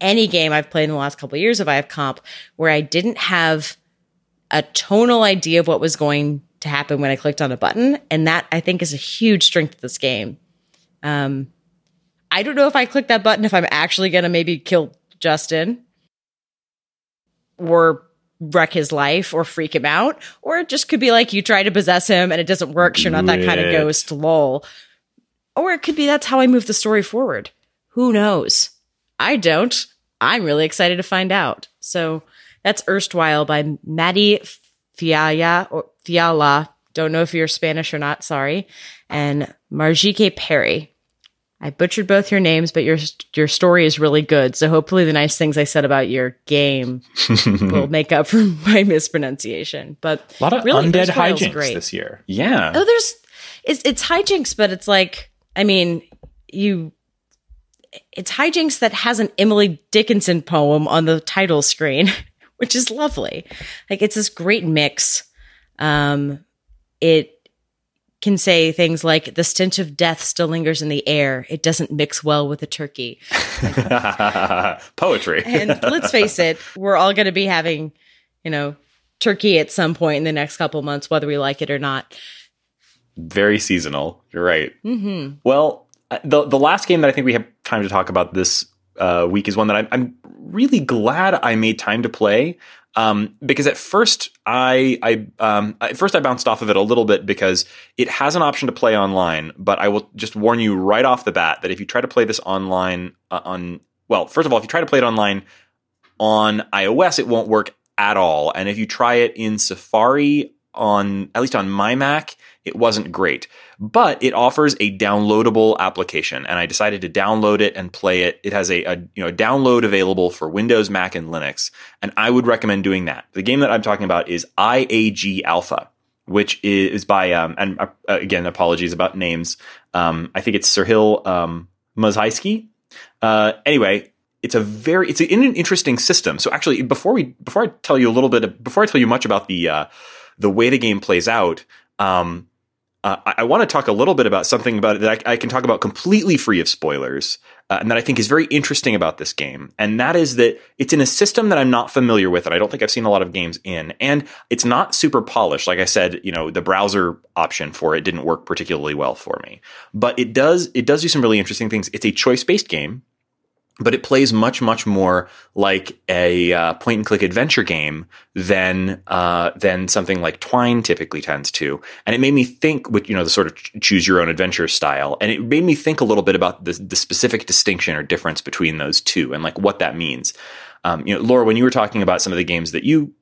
any game I've played in the last couple of years of IF Comp where I didn't have a tonal idea of what was going to happen when I clicked on a button. And that I think is a huge strength of this game. Um, I don't know if I click that button if I'm actually going to maybe kill Justin or wreck his life or freak him out. Or it just could be like you try to possess him and it doesn't work. You're not that kind of ghost, lol. Or it could be that's how I move the story forward. Who knows? I don't. I'm really excited to find out. So that's Erstwhile by Maddie Fiala or Fiala. Don't know if you're Spanish or not, sorry. And Marijke Perry. I butchered both your names, but your your story is really good. So hopefully the nice things I said about your game will make up for my mispronunciation. But A lot of really, undead hijinks great. this year. yeah. Oh, there's it's it's hijinks, but it's like I mean, you it's hijinks that has an Emily Dickinson poem on the title screen, which is lovely. Like it's this great mix. Um it can say things like the stench of death still lingers in the air. It doesn't mix well with the turkey. Poetry. And let's face it, we're all going to be having, you know, turkey at some point in the next couple months, whether we like it or not. Very seasonal. You're right. Mm-hmm. Well, uh, the the last game that I think we have time to talk about this uh, week is one that I'm, I'm really glad I made time to play. Um, because at first I, I, um, at first I bounced off of it a little bit because it has an option to play online, but I will just warn you right off the bat that if you try to play this online uh, on, well, first of all, if you try to play it online on iOS, it won't work at all. And if you try it in Safari on, at least on my Mac, it wasn't great. But it offers a downloadable application, and I decided to download it and play it. It has a, a you know download available for Windows, Mac, and Linux, and I would recommend doing that. The game that I'm talking about is IAG Alpha, which is by um, and uh, again apologies about names. Um, I think it's Sirhil um, Mazhaisky. Uh, anyway, it's a very it's in an interesting system. So actually, before we before I tell you a little bit before I tell you much about the uh, the way the game plays out, um, uh, I, I want to talk a little bit about something about it that I, I can talk about completely free of spoilers, uh, and that I think is very interesting about this game. And that is that it's in a system that I'm not familiar with, and I don't think I've seen a lot of games in. And it's not super polished. Like I said, you know, the browser option for it didn't work particularly well for me, but it does it does do some really interesting things. It's a choice based game. But it plays much much more like a uh, point and click adventure game than uh, than something like Twine typically tends to. And it made me think, with you know the sort of choose your own adventure style, and it made me think a little bit about the, the specific distinction or difference between those two and like what that means. Um, you know, Laura, when you were talking about some of the games that you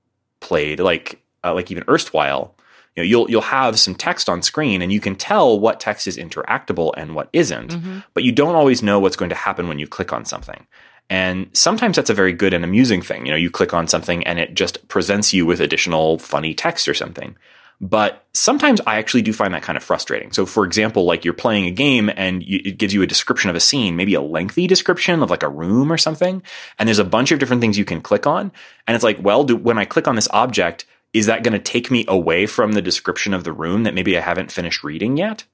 played, like uh, like even erstwhile, you know, you'll you'll have some text on screen and you can tell what text is interactable and what isn't, mm-hmm. but you don't always know what's going to happen when you click on something. And sometimes that's a very good and amusing thing. You know, you click on something and it just presents you with additional funny text or something. But sometimes I actually do find that kind of frustrating. So, for example, like you're playing a game and you, it gives you a description of a scene, maybe a lengthy description of like a room or something, and there's a bunch of different things you can click on. And it's like, well, do, when I click on this object, is that going to take me away from the description of the room that maybe I haven't finished reading yet?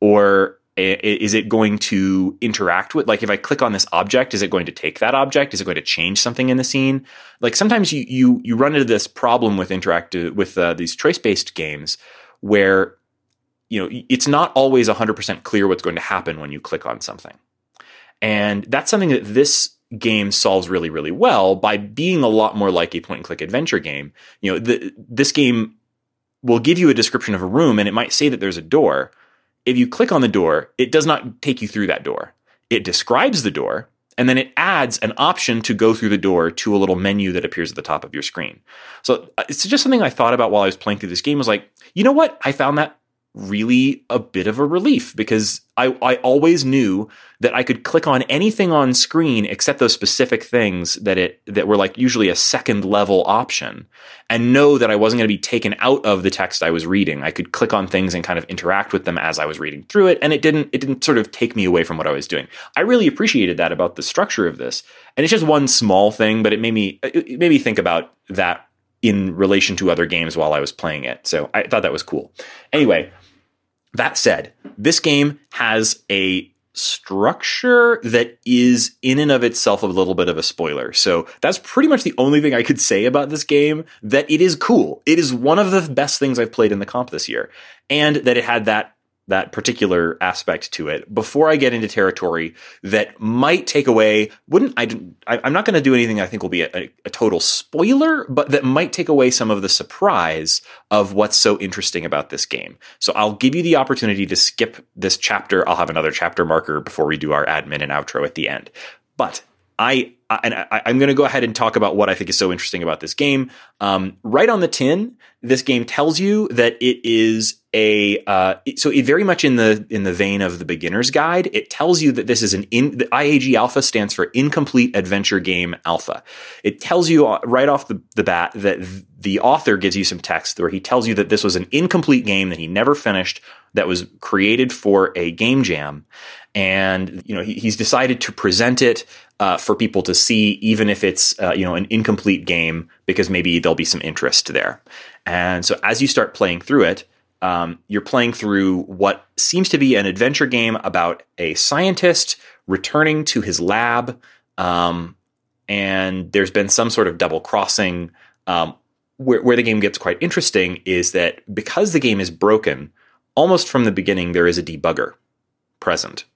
Or is it going to interact with like if I click on this object, is it going to take that object? Is it going to change something in the scene? Like sometimes you you you run into this problem with interactive with uh, these choice based games where you know it's not always 100% clear what's going to happen when you click on something. And that's something that this game solves really, really well by being a lot more like a point and click adventure game. You know, the, this game will give you a description of a room and it might say that there's a door. If you click on the door, it does not take you through that door. It describes the door and then it adds an option to go through the door to a little menu that appears at the top of your screen. So uh, it's just something I thought about while I was playing through this game was like, you know what? I found that really a bit of a relief because I, I always knew that I could click on anything on screen except those specific things that it that were like usually a second level option and know that I wasn't going to be taken out of the text I was reading. I could click on things and kind of interact with them as I was reading through it and it didn't it didn't sort of take me away from what I was doing. I really appreciated that about the structure of this. And it's just one small thing, but it made me it made me think about that in relation to other games while I was playing it. So I thought that was cool. Anyway, that said, this game has a structure that is in and of itself a little bit of a spoiler. So that's pretty much the only thing I could say about this game that it is cool. It is one of the best things I've played in the comp this year. And that it had that that particular aspect to it before I get into territory that might take away. Wouldn't I? I'm not going to do anything I think will be a, a, total spoiler, but that might take away some of the surprise of what's so interesting about this game. So I'll give you the opportunity to skip this chapter. I'll have another chapter marker before we do our admin and outro at the end. But I, I and I, am going to go ahead and talk about what I think is so interesting about this game. Um, right on the tin, this game tells you that it is a uh, so it very much in the in the vein of the beginner's guide. It tells you that this is an in the IAG Alpha stands for Incomplete Adventure Game Alpha. It tells you uh, right off the, the bat that the author gives you some text where he tells you that this was an incomplete game that he never finished that was created for a game jam and you know he, he's decided to present it uh, for people to see, even if it's uh, you know an incomplete game, because maybe there'll be some interest there. And so as you start playing through it, um, you're playing through what seems to be an adventure game about a scientist returning to his lab, um, and there's been some sort of double crossing. Um, where, where the game gets quite interesting is that because the game is broken, almost from the beginning, there is a debugger present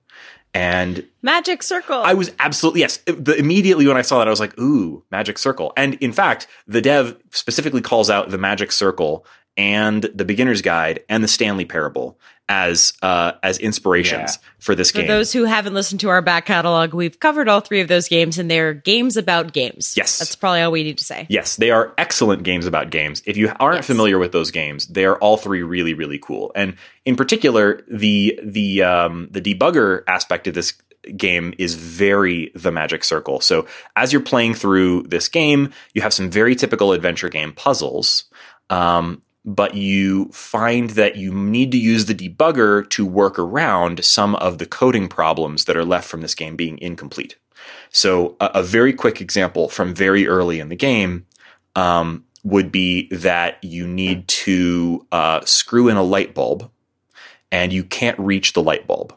and magic circle. I was absolutely yes. The, immediately when I saw that, I was like, "Ooh, magic circle!" And in fact, the dev specifically calls out the magic circle and the beginner's guide and the Stanley Parable as uh, as inspirations yeah. for this game. For those who haven't listened to our back catalog, we've covered all three of those games, and they're games about games. Yes, that's probably all we need to say. Yes, they are excellent games about games. If you aren't yes. familiar with those games, they are all three really really cool. And in particular, the the um, the debugger aspect of this game is very the magic circle. So as you're playing through this game, you have some very typical adventure game puzzles. Um, but you find that you need to use the debugger to work around some of the coding problems that are left from this game being incomplete. So, a, a very quick example from very early in the game um, would be that you need to uh, screw in a light bulb and you can't reach the light bulb.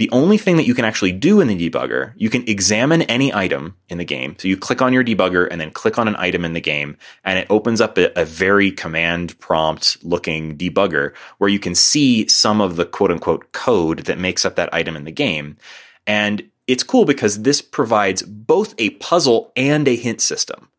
The only thing that you can actually do in the debugger, you can examine any item in the game. So you click on your debugger and then click on an item in the game, and it opens up a, a very command prompt looking debugger where you can see some of the quote unquote code that makes up that item in the game. And it's cool because this provides both a puzzle and a hint system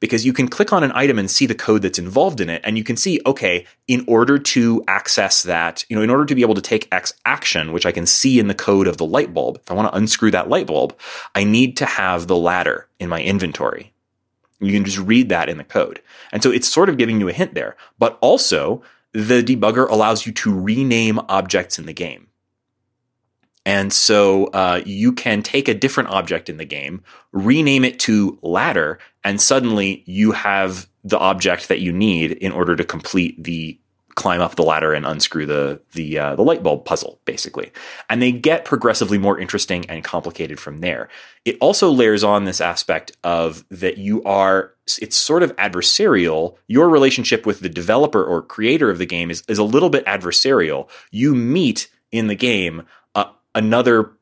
because you can click on an item and see the code that's involved in it and you can see okay in order to access that you know in order to be able to take x action which i can see in the code of the light bulb if i want to unscrew that light bulb i need to have the ladder in my inventory. You can just read that in the code. And so it's sort of giving you a hint there but also the debugger allows you to rename objects in the game and so uh, you can take a different object in the game, rename it to ladder, and suddenly you have the object that you need in order to complete the climb up the ladder and unscrew the the uh, the light bulb puzzle, basically. And they get progressively more interesting and complicated from there. It also layers on this aspect of that you are it's sort of adversarial. Your relationship with the developer or creator of the game is is a little bit adversarial. You meet in the game another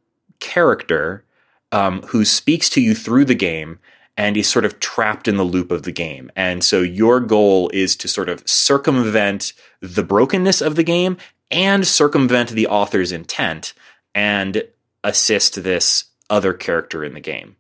character um, who speaks to you through the game and is sort of trapped in the loop of the game. And so your goal is to sort of circumvent the brokenness of the game and circumvent the author's intent and assist this other character in the game.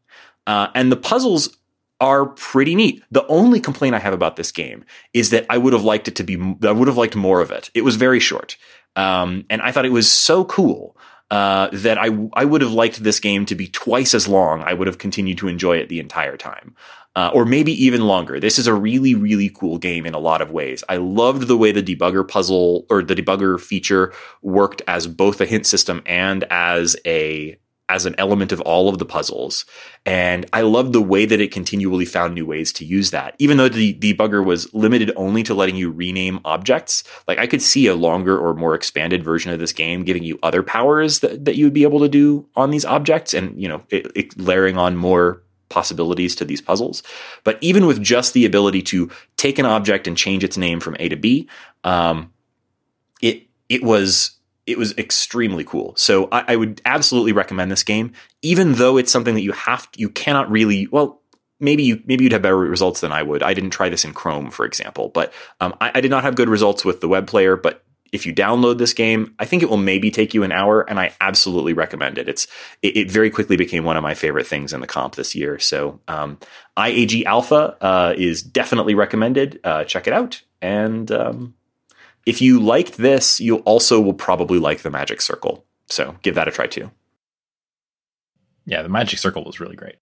Uh, and the puzzles are pretty neat. The only complaint I have about this game is that I would have liked it to be, I would have liked more of it. It was very short. Um, and I thought it was so cool uh, that I I would have liked this game to be twice as long. I would have continued to enjoy it the entire time. Uh, or maybe even longer. This is a really, really cool game in a lot of ways. I loved the way the debugger puzzle or the debugger feature worked as both a hint system and as a as an element of all of the puzzles. And I loved the way that it continually found new ways to use that. Even though the debugger was limited only to letting you rename objects, like I could see a longer or more expanded version of this game giving you other powers that, that you would be able to do on these objects and, you know, it, it layering on more possibilities to these puzzles. But even with just the ability to take an object and change its name from A to B, um, it, it was it was extremely cool. So I, I, would absolutely recommend this game, even though it's something that you have you cannot really well. Maybe you maybe you'd have better results than I would. I didn't try this in Chrome, for example, but um, I, I did not have good results with the web player. But if you download this game, I think it will maybe take you an hour, and I absolutely recommend it. It's it, it very quickly became one of my favorite things in the comp this year. So um, IAG Alpha uh, is definitely recommended. Uh, check it out, and um, if you liked this, you also will probably like the Magic Circle. So give that a try too. Yeah, the Magic Circle was really great.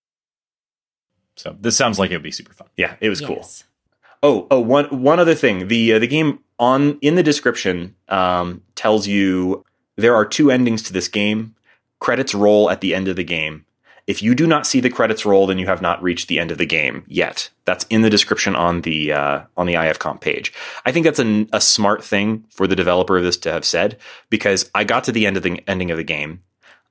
So this sounds like it would be super fun. Yeah, it was yes. cool. Oh, oh, one one other thing. The uh, the game on in the description um, tells you there are two endings to this game. Credits roll at the end of the game, if you do not see the credits roll, then you have not reached the end of the game yet. That's in the description on the uh, on the IFComp page. I think that's a, a smart thing for the developer of this to have said because I got to the end of the ending of the game.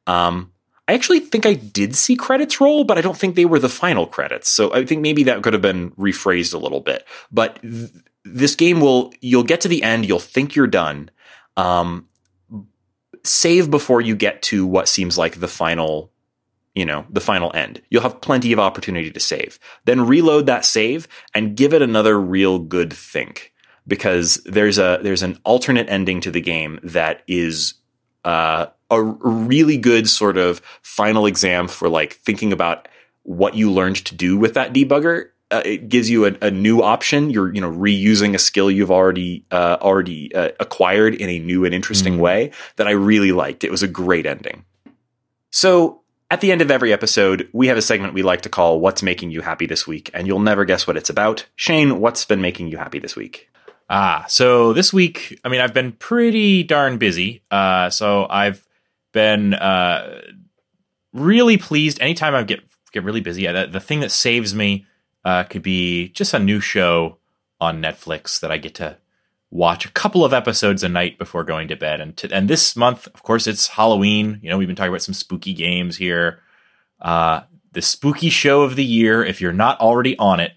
Um, I actually think I did see credits roll, but I don't think they were the final credits. So I think maybe that could have been rephrased a little bit. But th- this game will you'll get to the end, you'll think you're done. Um, save before you get to what seems like the final you know, the final end. You'll have plenty of opportunity to save. Then reload that save and give it another real good think because there's a there's an alternate ending to the game that is uh, a really good sort of final exam for like thinking about what you learned to do with that debugger. Uh, it gives you a, a, new option. You're you know reusing a skill you've already uh, already uh, acquired in a new and interesting mm. way that I really liked. It was a great ending. So at the end of every episode, we have a segment we like to call What's Making You Happy This Week, and you'll never guess what it's about. Shane, what's been making you happy this week? Ah, so this week, I mean, I've been pretty darn busy. Uh, so I've been uh, really pleased. Anytime I get get really busy, the, the thing that saves me uh, could be just a new show on Netflix that I get to watch a couple of episodes a night before going to bed. And to, and this month, of course, it's Halloween. You know, we've been talking about some spooky games here. Uh, the spooky show of the year, if you're not already on it,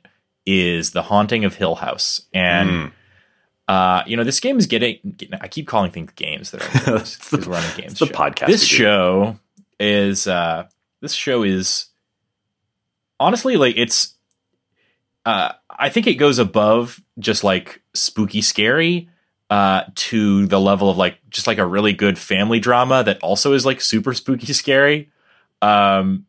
is The Haunting of Hill House. And mm. uh, you know, this game is getting, getting I keep calling things games that are it's the, running games. It's the podcast. This show is uh, this show is honestly like it's uh, I think it goes above just like spooky scary uh, to the level of like just like a really good family drama that also is like super spooky scary. Um,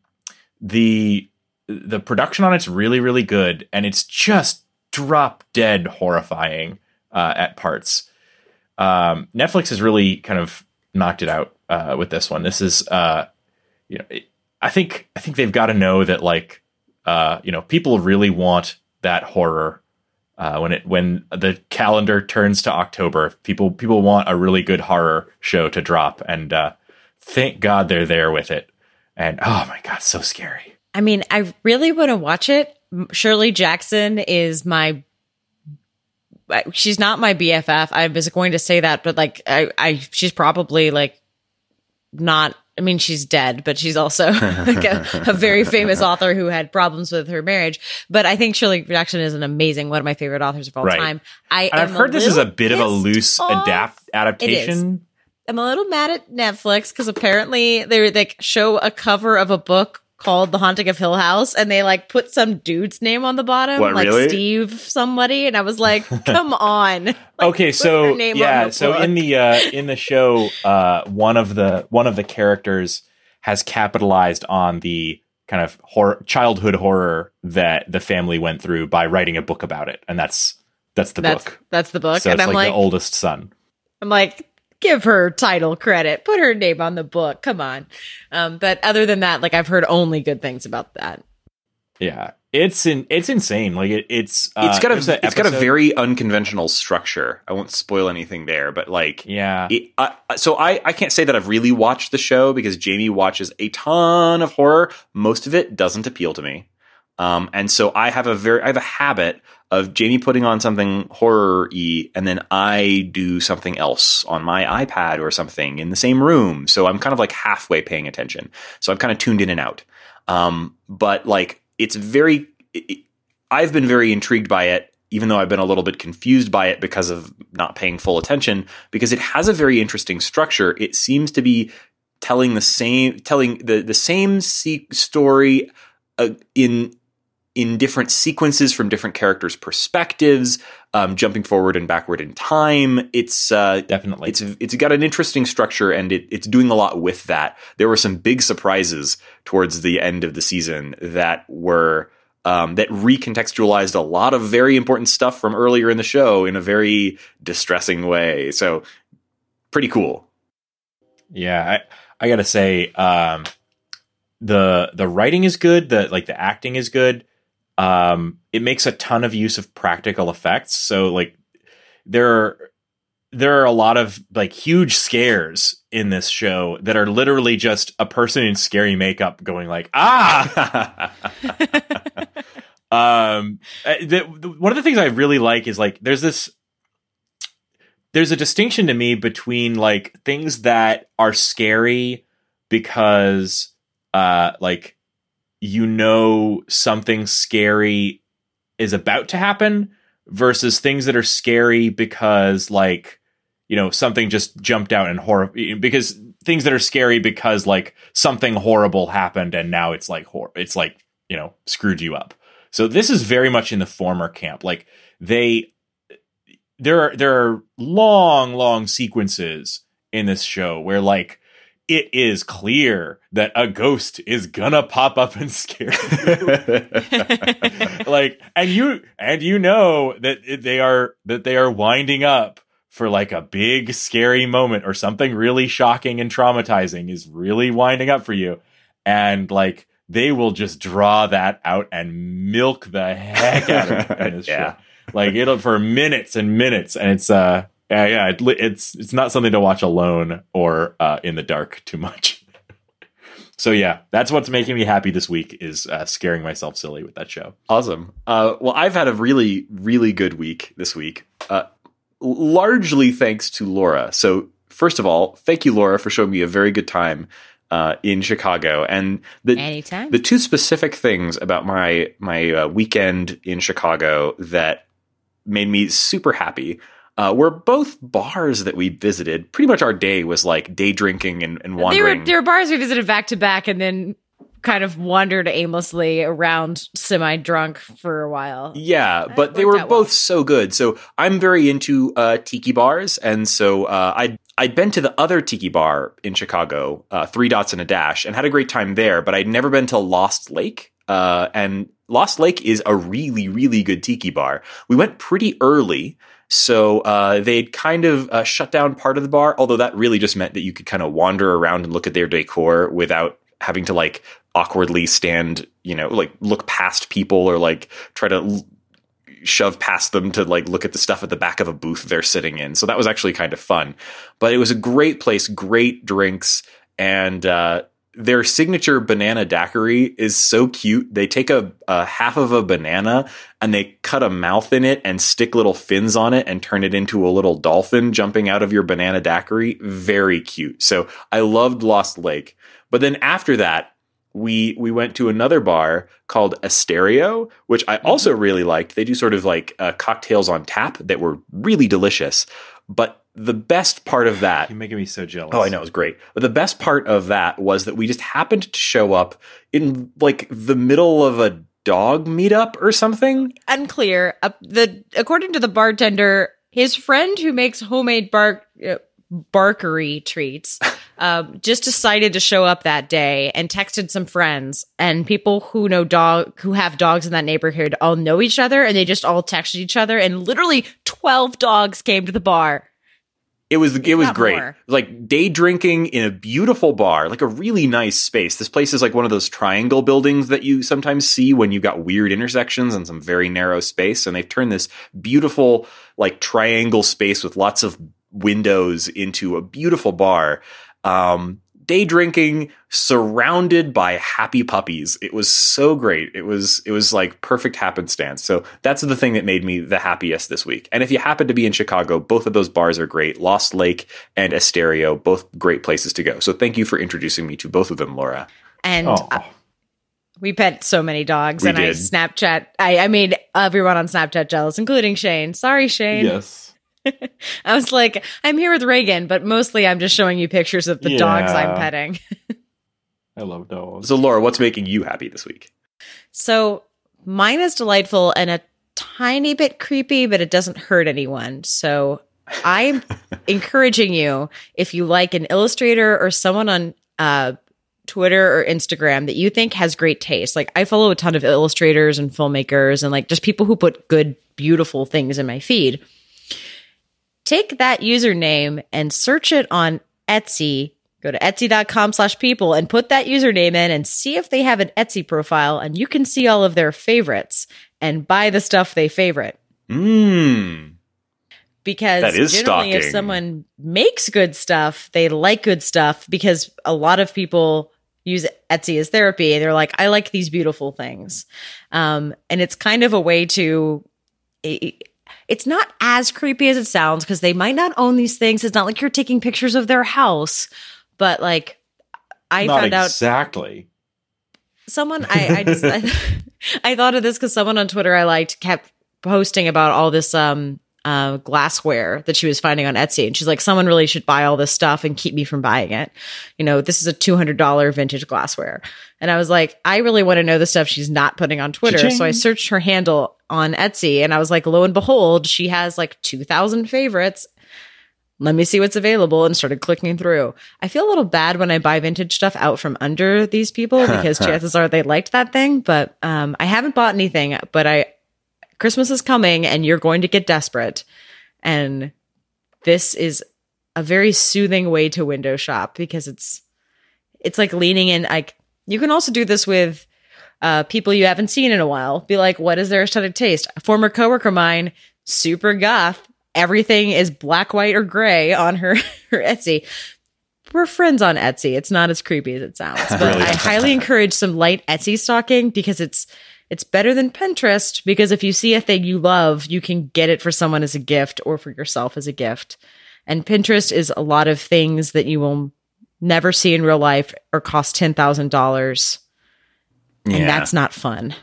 the the production on it's really really good, and it's just drop dead horrifying uh, at parts. Um, Netflix has really kind of knocked it out uh, with this one. This is, uh, you know, it, I think I think they've got to know that like, uh, you know, people really want that horror uh, when it when the calendar turns to October. People people want a really good horror show to drop, and uh, thank God they're there with it. And oh my God, so scary. I mean, I really want to watch it. Shirley Jackson is my. She's not my BFF. I was going to say that, but like, I, I, she's probably like not. I mean, she's dead, but she's also like a, a, very famous author who had problems with her marriage. But I think Shirley Jackson is an amazing, one of my favorite authors of all right. time. I I've heard this is a bit of a loose adapt adaptation. I'm a little mad at Netflix because apparently they like show a cover of a book called The Haunting of Hill House and they like put some dude's name on the bottom, what, like really? Steve somebody, and I was like, come on. Like, okay, so yeah, so book. in the uh in the show, uh one of the one of the characters has capitalized on the kind of horror childhood horror that the family went through by writing a book about it. And that's that's the that's, book. That's the book. So and it's I'm like, like the oldest son. I'm like, give her title credit, put her name on the book. Come on. Um, but other than that, like I've heard only good things about that. Yeah, it's in, it's insane. Like it, it's uh, it's got a it's got a very unconventional structure. I won't spoil anything there, but like yeah. It, uh, so I I can't say that I've really watched the show because Jamie watches a ton of horror. Most of it doesn't appeal to me. Um, and so I have a very, I have a habit of Jamie putting on something horror y and then I do something else on my iPad or something in the same room. So I'm kind of like halfway paying attention. So I'm kind of tuned in and out. Um, but like it's very, it, I've been very intrigued by it, even though I've been a little bit confused by it because of not paying full attention, because it has a very interesting structure. It seems to be telling the same, telling the, the same story uh, in in different sequences from different characters' perspectives, um, jumping forward and backward in time. It's uh, definitely it's it's got an interesting structure and it, it's doing a lot with that. There were some big surprises towards the end of the season that were um, that recontextualized a lot of very important stuff from earlier in the show in a very distressing way. So pretty cool. Yeah, I I gotta say. Um, the the writing is good the like the acting is good um, it makes a ton of use of practical effects. So like there are there are a lot of like huge scares in this show that are literally just a person in scary makeup going like ah um eh, the, the, one of the things i really like is like there's this there's a distinction to me between like things that are scary because uh like you know something scary is about to happen versus things that are scary because like you know something just jumped out and horror because things that are scary because like something horrible happened and now it's like hor- it's like you know screwed you up. So this is very much in the former camp. Like they there are there are long long sequences in this show where like it is clear that a ghost is gonna pop up and scare you. like, and you and you know that they are that they are winding up for like a big scary moment or something really shocking and traumatizing is really winding up for you, and like they will just draw that out and milk the heck out of it yeah. Like it'll for minutes and minutes, and it's uh yeah, yeah, it, it's it's not something to watch alone or uh, in the dark too much. so yeah, that's what's making me happy this week is uh, scaring myself silly with that show. Awesome. Uh, well, I've had a really really good week this week, uh, largely thanks to Laura. So first of all, thank you, Laura, for showing me a very good time uh, in Chicago. And the Anytime. the two specific things about my my uh, weekend in Chicago that made me super happy uh, were both bars that we visited. Pretty much our day was like day drinking and, and wandering. They were, they were bars we visited back to back, and then kind of wandered aimlessly around semi drunk for a while. Yeah, That but they were both well. so good. So I'm very into uh, tiki bars, and so uh, I'd I'd been to the other tiki bar in Chicago, uh, Three Dots and a Dash, and had a great time there. But I'd never been to Lost Lake, uh, and Lost Lake is a really really good tiki bar. We went pretty early. So uh, they'd kind of uh, shut down part of the bar, although that really just meant that you could kind of wander around and look at their decor without having to like awkwardly stand, you know, like look past people or like try to l- shove past them to like look at the stuff at the back of a booth they're sitting in. So that was actually kind of fun. But it was a great place, great drinks, and uh, their signature banana daiquiri is so cute. They take a, a half of a banana and they cut a mouth in it and stick little fins on it and turn it into a little dolphin jumping out of your banana daiquiri. Very cute. So I loved Lost Lake. But then after that, we we went to another bar called Estereo, which I also really liked. They do sort of like uh, cocktails on tap that were really delicious. But the best part of that You're making me so jealous. Oh, I know it was great. But the best part of that was that we just happened to show up in like the middle of a dog meetup or something. Unclear. Uh, the according to the bartender, his friend who makes homemade bark uh, barkery treats um, just decided to show up that day and texted some friends and people who know dog who have dogs in that neighborhood all know each other and they just all texted each other and literally 12 dogs came to the bar It was it was not great. more. Like day drinking in a beautiful bar, like a really nice space. This place is like one of those triangle buildings that you sometimes see when you've got weird intersections and some very narrow space. And they've turned this beautiful like triangle space with lots of windows into a beautiful bar. Um, day drinking surrounded by happy puppies. It was so great. It was it was like perfect happenstance. So that's the thing that made me the happiest this week. And if you happen to be in Chicago, both of those bars are great. Lost Lake and Estereo, both great places to go. So thank you for introducing me to both of them, Laura. and Oh, uh, we pet so many dogs We and i snapchat I, I made everyone on snapchat jealous including shane sorry shane yes. I was like, I'm here with Reagan, but mostly I'm just showing you pictures of the dogs I'm petting. I love dogs. So Laura, what's making you happy this week? So mine is delightful and a tiny bit creepy, but it doesn't hurt anyone. So I'm encouraging you, if you like an illustrator or someone on uh, Twitter or Instagram that you think has great taste, like I follow a ton of illustrators and filmmakers and like just people who put good, beautiful things in my feed. Take that username and search it on Etsy. Go to etsy.com slash people and put that username in and see if they have an Etsy profile and you can see all of their favorites and buy the stuff they favorite. Mmm. Because That is generally if someone makes good stuff, they like good stuff because a lot of people use Etsy as therapy. They're like, I like these beautiful things. Um, and it's kind of a way to it's not as creepy as it sounds because they might not own these things. It's not like you're taking pictures of their house, but like I Not found out exactly. someone I I just I, I thought of this because someone on Twitter I liked kept posting about all this um uh glassware that she was finding on Etsy and she's like someone really should buy all this stuff and keep me from buying it. You know, this is a $200 vintage glassware. And I was like, I really want to know the stuff she's not putting on Twitter. So I searched her handle on Etsy and I was like, lo and behold, she has like 2000 favorites let me see what's available and started clicking through. I feel a little bad when I buy vintage stuff out from under these people because chances are they liked that thing, but um, I haven't bought anything, but I Christmas is coming and you're going to get desperate. And this is a very soothing way to window shop because it's it's like leaning in like you can also do this with uh, people you haven't seen in a while. Be like, what is their aesthetic taste? A former coworker of mine, super goth. Everything is black, white, or gray on her, her Etsy. We're friends on Etsy. It's not as creepy as it sounds, but Really? I highly encourage some light Etsy stalking because it's it's better than Pinterest because if you see a thing you love, you can get it for someone as a gift or for yourself as a gift. And Pinterest is a lot of things that you will never see in real life or cost ten thousand dollars and that's not fun.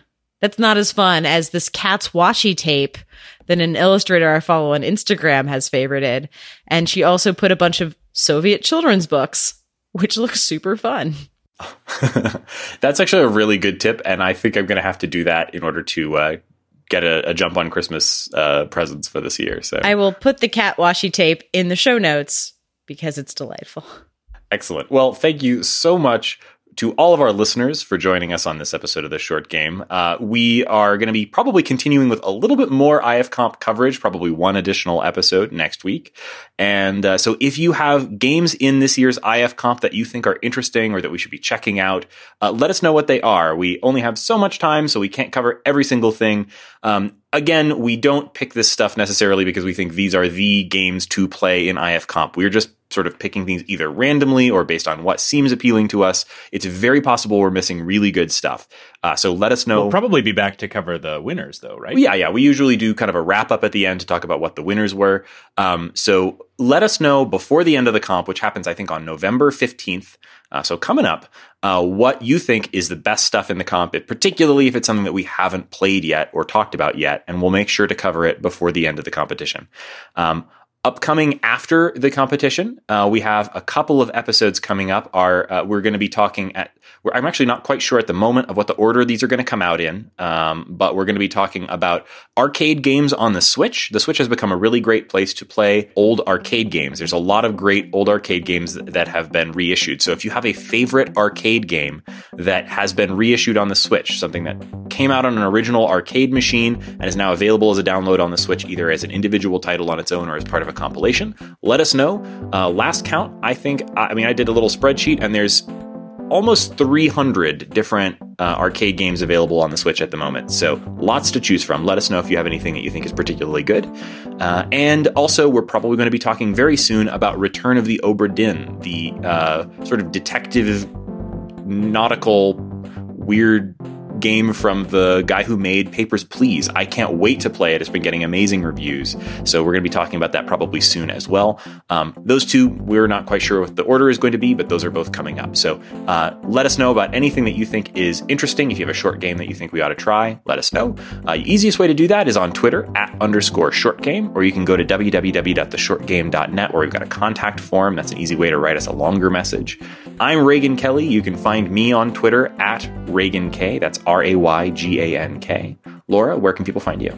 That's not as fun as this cat's washi tape that an illustrator I follow on Instagram has favorited. And she also put a bunch of Soviet children's books, which looks super fun. That's actually a really good tip, and I think I'm going to have to do that in order to uh, get a, a, jump on Christmas uh, presents for this year. So I will put the cat washi tape in the show notes because it's delightful. Excellent. Well, thank you so much to all of our listeners for joining us on this episode of the short game. Uh, we are going to be probably continuing with a little bit more IF Comp coverage, probably one additional episode next week. And uh, so if you have games in this year's IF Comp that you think are interesting or that we should be checking out, uh, let us know what they are. We only have so much time, so we can't cover every single thing. Um, again, we don't pick this stuff necessarily because we think these are the games to play in IF Comp. We're just sort of picking things either randomly or based on what seems appealing to us. It's very possible we're missing really good stuff. Uh, so let us know. We'll probably be back to cover the winners, though, right? Yeah, yeah. We usually do kind of a wrap up at the end to talk about what the winners were. Um, so let us know before the end of the comp, which happens, I think, on November 15th. Uh, so coming up, uh, what you think is the best stuff in the comp, particularly if it's something that we haven't played yet or talked about yet, and we'll make sure to cover it before the end of the competition. Um, upcoming after the competition, uh, we have a couple of episodes coming up. Are uh, we're going to be talking at? I'm actually not quite sure at the moment of what the order these are going to come out in, um, but we're going to be talking about arcade games on the Switch. The Switch has become a really great place to play old arcade games. There's a lot of great old arcade games that have been reissued. So if you have a favorite arcade game that has been reissued on the Switch, something that came out on an original arcade machine and is now available as a download on the Switch, either as an individual title on its own or as part of a compilation. Let us know. Uh, last count, I think, I mean, I did a little spreadsheet and there's almost 300 different uh, arcade games available on the Switch at the moment. So lots to choose from. Let us know if you have anything that you think is particularly good. Uh, and also, we're probably going to be talking very soon about Return of the Obra Dinn, the uh, sort of detective nautical weird game from the guy who made Papers, Please. I can't wait to play it. It's been getting amazing reviews. So we're going to be talking about that probably soon as well. Um, those two, we're not quite sure what the order is going to be, but those are both coming up. So uh, let us know about anything that you think is interesting. If you have a short game that you think we ought to try, let us know. Uh, easiest way to do that is on Twitter at underscore short game, or you can go to www.theshortgame.net where we've got a contact form. That's an easy way to write us a longer message. I'm Raygan Kelly. You can find me on Twitter at Raygan K. That's R A Y G A N K. Laura, where can people find you?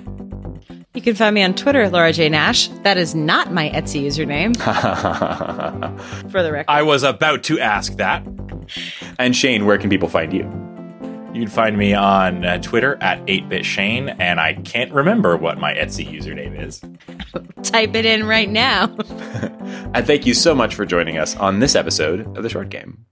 You can find me on Twitter, Laura J. Nash. That is not my Etsy username. For the record. I was about to ask that. And Shane, where can people find you? You can find me on uh, Twitter at 8bitshane, and I can't remember what my Etsy username is. Type it in right now. and thank you so much for joining us on this episode of The Short Game.